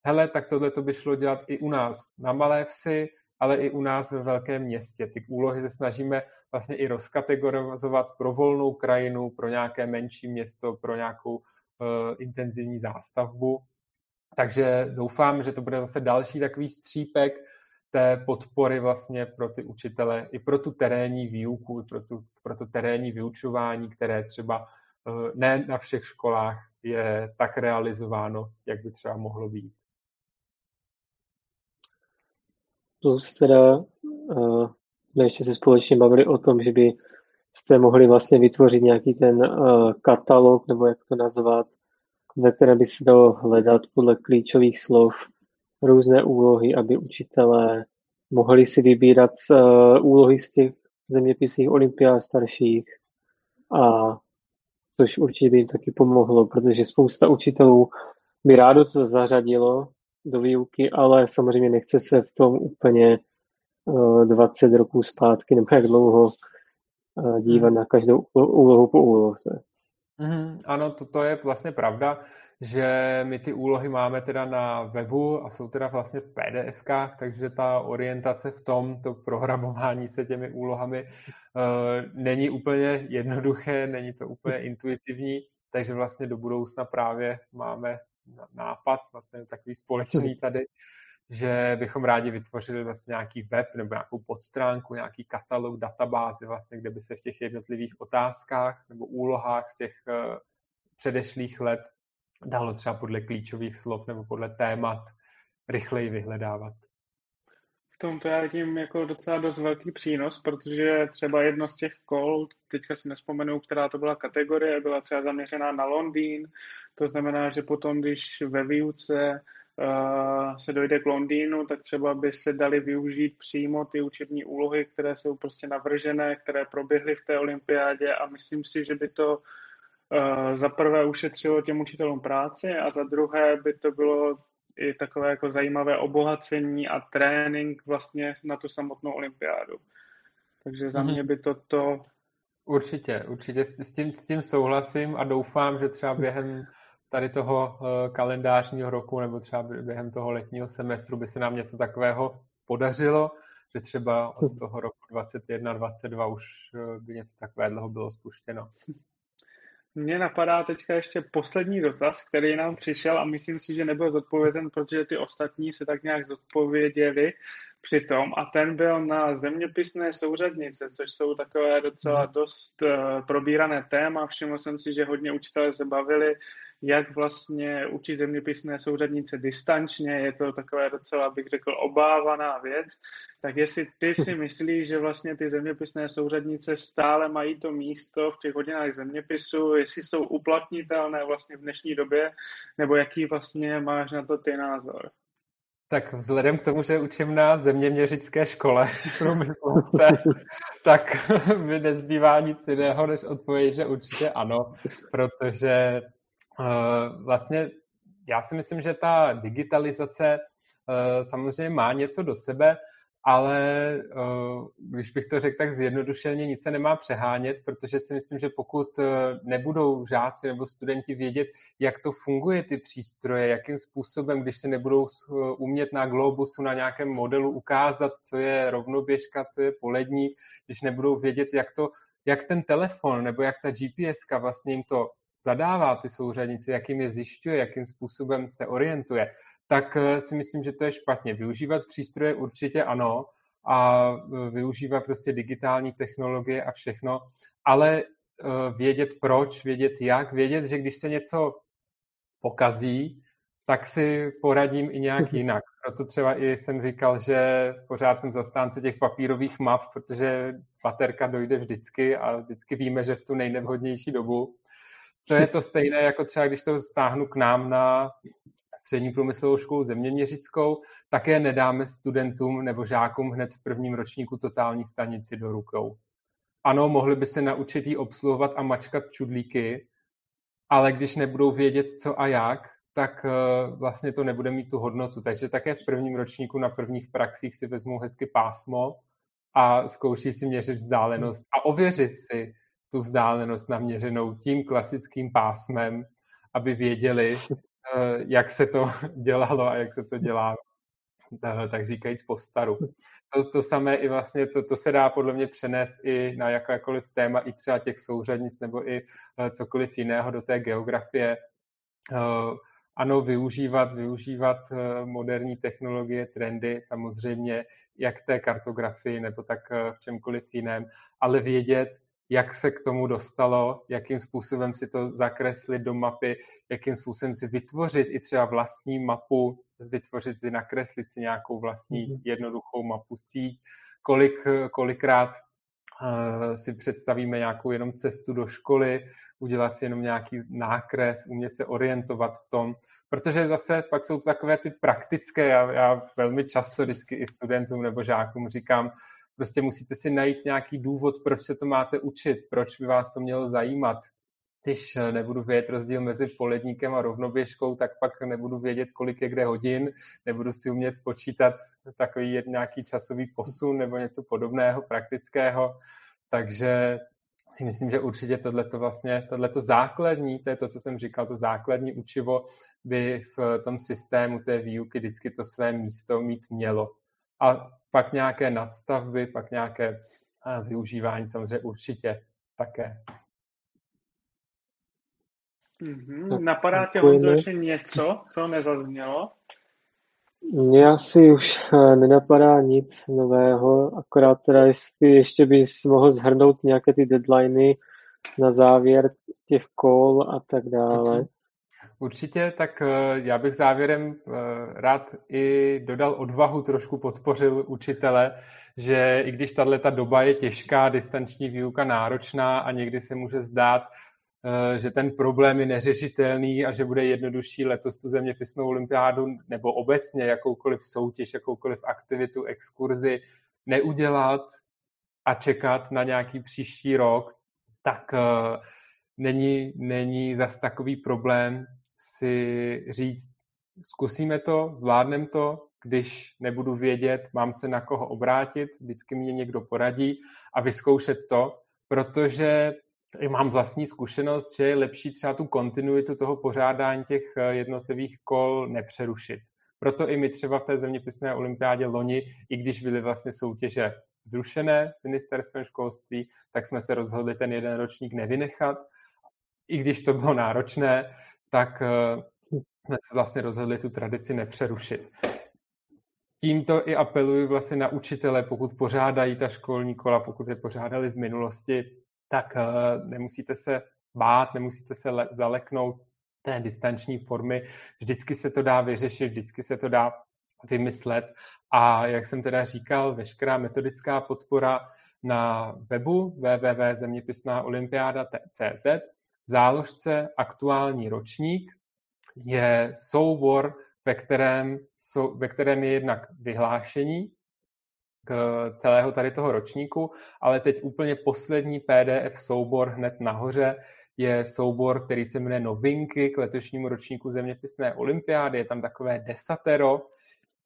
hele, tak tohle to by šlo dělat i u nás na malé vsi, ale i u nás ve velkém městě. Ty úlohy se snažíme vlastně i rozkategorizovat pro volnou krajinu, pro nějaké menší město, pro nějakou intenzivní zástavbu. Takže doufám, že to bude zase další takový střípek té podpory vlastně pro ty učitele, i pro tu terénní výuku, pro, tu, pro to terénní vyučování, které třeba eh, ne na všech školách je tak realizováno, jak by třeba mohlo být. Plus teda uh, jsme ještě se společně bavili o tom, že by jste mohli vlastně vytvořit nějaký ten uh, katalog, nebo jak to nazvat, ve kterém by se dalo hledat podle klíčových slov různé úlohy, aby učitelé mohli si vybírat uh, úlohy z těch zeměpisných olympiád starších. A což určitě by jim taky pomohlo, protože spousta učitelů by rádo se zařadilo do výuky, ale samozřejmě nechce se v tom úplně uh, eh, 20 roků zpátky nebo jak dlouho uh, dívat hmm. na každou úlohu po úloze. Mm, ano, to, to je vlastně pravda že my ty úlohy máme teda na webu a jsou teda vlastně v PDFkách, takže ta orientace v tom, to programování se těmi úlohami uh, není úplně jednoduché, není to úplně intuitivní, takže vlastně do budoucna právě máme nápad, vlastně takový společný *laughs* tady, že bychom rádi vytvořili vlastně nějaký web nebo nějakou podstránku, nějaký katalog, databázy, vlastně, kde by se v těch jednotlivých otázkách nebo úlohách z těch uh, předešlých let dalo třeba podle klíčových slov nebo podle témat rychleji vyhledávat. V tom to já vidím jako docela dost velký přínos, protože třeba jedno z těch kol, teďka si nespomenu, která to byla kategorie, byla třeba zaměřená na Londýn, to znamená, že potom, když ve výuce se dojde k Londýnu, tak třeba by se dali využít přímo ty učební úlohy, které jsou prostě navržené, které proběhly v té olympiádě a myslím si, že by to Eh, za prvé ušetřilo těm učitelům práci a za druhé by to bylo i takové jako zajímavé obohacení a trénink vlastně na tu samotnou olympiádu. Takže za mhm. mě by to to... Určitě, určitě s tím, s tím souhlasím a doufám, že třeba během tady toho eh, kalendářního roku nebo třeba během toho letního semestru by se nám něco takového podařilo, že třeba od toho roku 21, 22 už by něco takového bylo spuštěno. Mně napadá teďka ještě poslední dotaz, který nám přišel a myslím si, že nebyl zodpovězen, protože ty ostatní se tak nějak zodpověděli přitom a ten byl na zeměpisné souřadnice, což jsou takové docela mhm. dost uh, probírané téma. Všiml jsem si, že hodně učitelé se bavili jak vlastně učit zeměpisné souřadnice distančně, je to takové docela, bych řekl, obávaná věc, tak jestli ty si *laughs* myslíš, že vlastně ty zeměpisné souřadnice stále mají to místo v těch hodinách zeměpisu, jestli jsou uplatnitelné vlastně v dnešní době, nebo jaký vlastně máš na to ty názor? Tak vzhledem k tomu, že učím na zeměměřické škole *laughs* průmyslovce, *laughs* tak mi nezbývá nic jiného, než odpovědět, že určitě ano, protože vlastně já si myslím, že ta digitalizace uh, samozřejmě má něco do sebe, ale uh, když bych to řekl tak zjednodušeně, nic se nemá přehánět, protože si myslím, že pokud nebudou žáci nebo studenti vědět, jak to funguje, ty přístroje, jakým způsobem, když se nebudou umět na globusu, na nějakém modelu ukázat, co je rovnoběžka, co je polední, když nebudou vědět, jak to, jak ten telefon nebo jak ta GPS vlastně jim to zadává ty souřadnici, jakým je zjišťuje, jakým způsobem se orientuje, tak eh, si myslím, že to je špatně. Využívat přístroje určitě ano a eh, využívat prostě digitální technologie a všechno, ale eh, vědět proč, vědět jak, vědět, že když se něco pokazí, tak si poradím i nějak mhm. jinak. Proto třeba i jsem říkal, že pořád jsem zastánce těch papírových map, protože baterka dojde vždycky a vždycky víme, že v tu nejnevhodnější dobu. To je to stejné, jako třeba když to stáhnu k nám na střední průmyslovou školu zeměměřickou, také nedáme studentům nebo žákům hned v prvním ročníku totální stanici do rukou. Ano, mohli by se naučit jí obsluhovat a mačkat čudlíky, ale když nebudou vědět, co a jak, tak eh, vlastně to nebude mít tu hodnotu. Takže také v prvním ročníku na prvních praxích si vezmou hezky pásmo a zkouší si měřit vzdálenost a ověřit si tu vzdálenost naměřenou tím klasickým pásmem, aby věděli, Eh, jak se to *laughs* dělalo a jak se to dělá eh, tak říkajíc po staru. To, to samé i vlastně, to, to se dá podle mě přenést i na jakékoliv téma, i třeba těch souřadnic nebo i eh, cokoliv jiného do té geografie. Ano, využívat, využívat moderní technologie, trendy, samozřejmě, jak té kartografii nebo tak v čemkoliv jiném, ale vědět, jak se k tomu dostalo, jakým způsobem si to zakreslit do mapy, jakým způsobem si vytvořit i třeba vlastní mapu, vytvořit si, nakreslit si nějakou vlastní mhm. jednoduchou mapu síť, kolik, kolikrát uh, si představíme nějakou jenom cestu do školy, udělat si jenom nějaký nákres, umět se orientovat v tom, protože zase pak jsou takové ty praktické, já, já velmi často vždycky i studentům nebo žákům říkám, Prostě musíte si najít nějaký důvod, proč se to máte učit, proč by vás to mělo zajímat. Když nebudu vědět rozdíl mezi poledníkem a rovnoběžkou, tak pak nebudu vědět, kolik je kde hodin, nebudu si umět spočítat takový nějaký časový posun nebo něco podobného, praktického. Takže si myslím, že určitě tohleto vlastně, tohleto základní, to je to, co jsem říkal, to základní učivo by v tom systému té výuky vždycky to své místo mít mělo a pak nějaké nadstavby, pak nějaké využívání samozřejmě určitě také. Mm-hmm. Napadá tě ještě něco, co nezaznělo? Mně asi už eh, nenapadá nic nového, akorát teda jestli ještě bys mohl zhrnout nějaké ty deadliny na závěr těch kol a tak dále. Určitě, tak eh, já bych závěrem eh, rád i dodal odvahu, trošku podpořil učitele, že i když tahle doba je těžká, distanční výuka náročná a někdy se může zdát, eh, že ten problém je neřešitelný a že bude jednodušší letos tu zeměpisnou olympiádu nebo obecně jakoukoliv soutěž, jakoukoliv aktivitu, exkurzi neudělat a čekat na nějaký příští rok, tak není, není zas takový problém si říct, zkusíme to, zvládneme to, když nebudu vědět, mám se na koho obrátit, vždycky mě někdo poradí a vyzkoušet to, protože mám vlastní zkušenost, že je lepší třeba tu kontinuitu toho pořádání těch eh, jednotlivých kol nepřerušit. Proto i my třeba v té zeměpisné olympiádě loni, i když byly vlastně soutěže zrušené ministerstvem školství, tak jsme se rozhodli ten jeden ročník nevynechat. I když to bylo náročné, tak eh, jsme se vlastně rozhodli tu tradici nepřerušit. Tímto i apeluji vlastně na učitele, pokud pořádají ta školní kola, pokud je pořádali v minulosti, tak eh, nemusíte se bát, nemusíte se zaleknout té distanční formy. Vždycky se to dá vyřešit, vždycky se to dá vymyslet. A jak jsem teda říkal, veškerá metodická podpora na webu www.zeměpisnáolympiáda.cz v záložce aktuální ročník je soubor, ve kterém, ve kterém je jednak vyhlášení k celého tady toho ročníku, ale teď úplně poslední PDF soubor hned nahoře je soubor, který se jmenuje Novinky k letošnímu ročníku zeměpisné olympiády. Je tam takové desatero,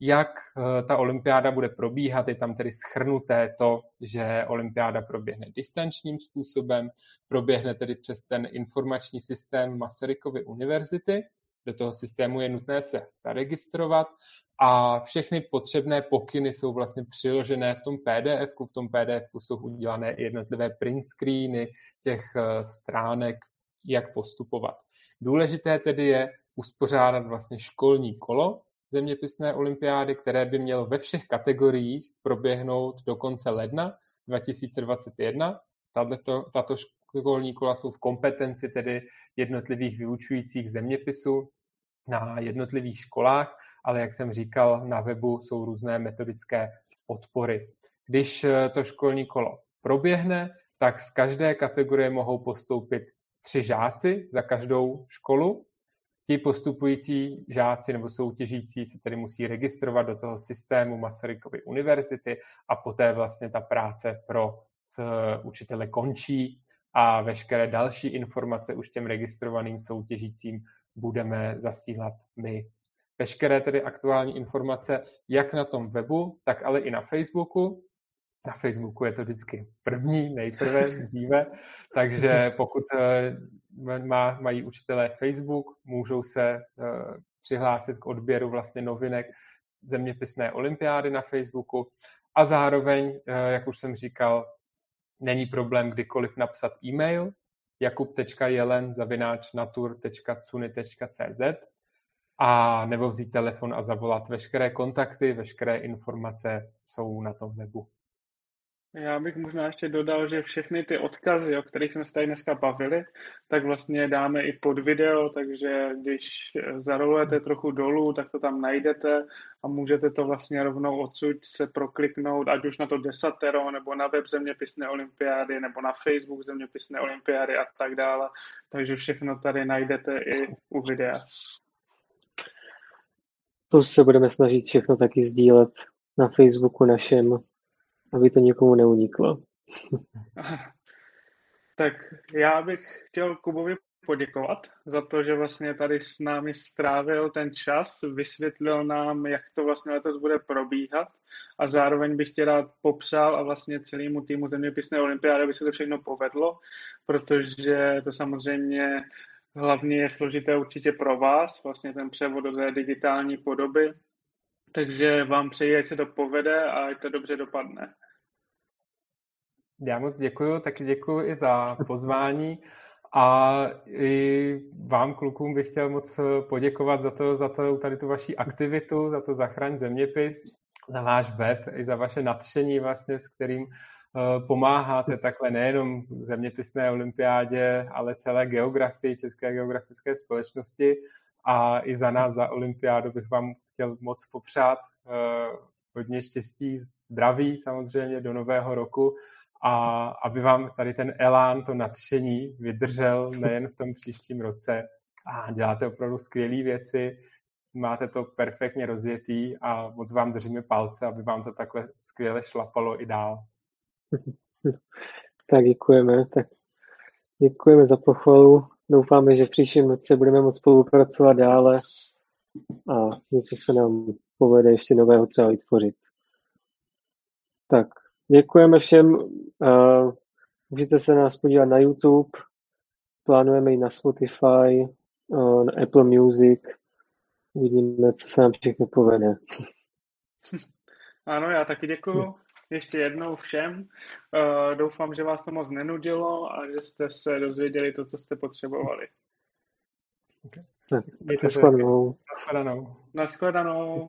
jak eh, ta olympiáda bude probíhat. Je tam tedy schrnuté to, že olympiáda proběhne distančním způsobem, proběhne tedy přes ten informační systém Masarykovy univerzity. Do toho systému je nutné se zaregistrovat a všechny potřebné pokyny jsou vlastně přiložené v tom PDF. V tom PDF jsou udělané jednotlivé print screeny těch eh, stránek, jak postupovat. Důležité tedy je uspořádat vlastně školní kolo zeměpisné olympiády, které by mělo ve všech kategoriích proběhnout do konce ledna 2021. Tato, tato školní kola jsou v kompetenci tedy jednotlivých vyučujících zeměpisu na jednotlivých školách, ale jak jsem říkal, na webu jsou různé metodické podpory. Když eh, to školní kolo proběhne, tak z každé kategorie mohou postoupit tři žáci za každou školu. Ti postupující žáci nebo soutěžící se tedy musí registrovat do toho systému Masarykovy univerzity a poté vlastně ta práce pro učitele končí a veškeré další informace už těm registrovaným soutěžícím budeme zasílat my. Veškeré tedy aktuální informace jak na tom webu, tak ale i na Facebooku. Na Facebooku je to vždycky první, nejprve, dříve, takže *laughs* pokud eh, má, mají učitelé Facebook, můžou se eh, přihlásit k odběru vlastně novinek zeměpisné olympiády na Facebooku a zároveň, eh, jak už jsem říkal, není problém kdykoliv napsat e-mail jakub.jelen zavináč natur.cuny.cz a nebo vzít telefon a zavolat. Veškeré kontakty, veškeré informace jsou na tom webu. Já bych možná ještě dodal, že všechny ty odkazy, o kterých jsme se tady dneska bavili, tak vlastně dáme i pod video, takže když zarolujete trochu dolů, tak to tam najdete a můžete to vlastně rovnou odsud se prokliknout, ať už na to desatero, nebo na web Zeměpisné olympiády, nebo na Facebook Zeměpisné olympiády a tak dále. Takže všechno tady najdete i u videa. Plus se budeme snažit všechno taky sdílet na Facebooku našem aby to někomu neuniklo. *laughs* tak já bych chtěl Kubovi poděkovat za to, že vlastně tady s námi strávil ten čas, vysvětlil nám, jak to vlastně letos bude probíhat a zároveň bych tě rád popřál a vlastně celému týmu zeměpisné olympiády, aby se to všechno povedlo, protože to samozřejmě hlavně je složité určitě pro vás, vlastně ten převod do té digitální podoby, takže vám přeji, ať se to povede a ať to dobře dopadne. Já moc děkuji, taky děkuji i za pozvání a i vám klukům bych chtěl moc poděkovat za to, za to, tady tu vaši aktivitu, za to zachraň zeměpis, za váš web i za vaše nadšení vlastně, s kterým eh, pomáháte takhle nejenom zeměpisné olympiádě, ale celé geografii České geografické společnosti a i za nás, za olympiádu bych vám chtěl moc popřát eh, hodně štěstí, zdraví samozřejmě do nového roku a aby vám tady ten elán, to nadšení vydržel nejen v tom příštím roce a děláte opravdu skvělé věci, máte to perfektně rozjetý a moc vám držíme palce, aby vám to takhle skvěle šlapalo i dál. *laughs* Tak děkujeme. Tak děkujeme za pochvalu. Doufáme, že v příštím roce budeme moct spolupracovat dále a něco se nám povede ještě nového třeba vytvořit. Tak, Děkujeme všem. Můžete se nás podívat na YouTube, plánujeme i na Spotify, na Apple Music, uvidíme, co se nám všechno povede. *laughs* Ano, já taky děkuju ještě jednou všem. Uh, doufám, že vás to moc nenudilo a že jste se dozvěděli to, co jste potřebovali. Okay. Naschledanou. Naschledanou. Naschledanou.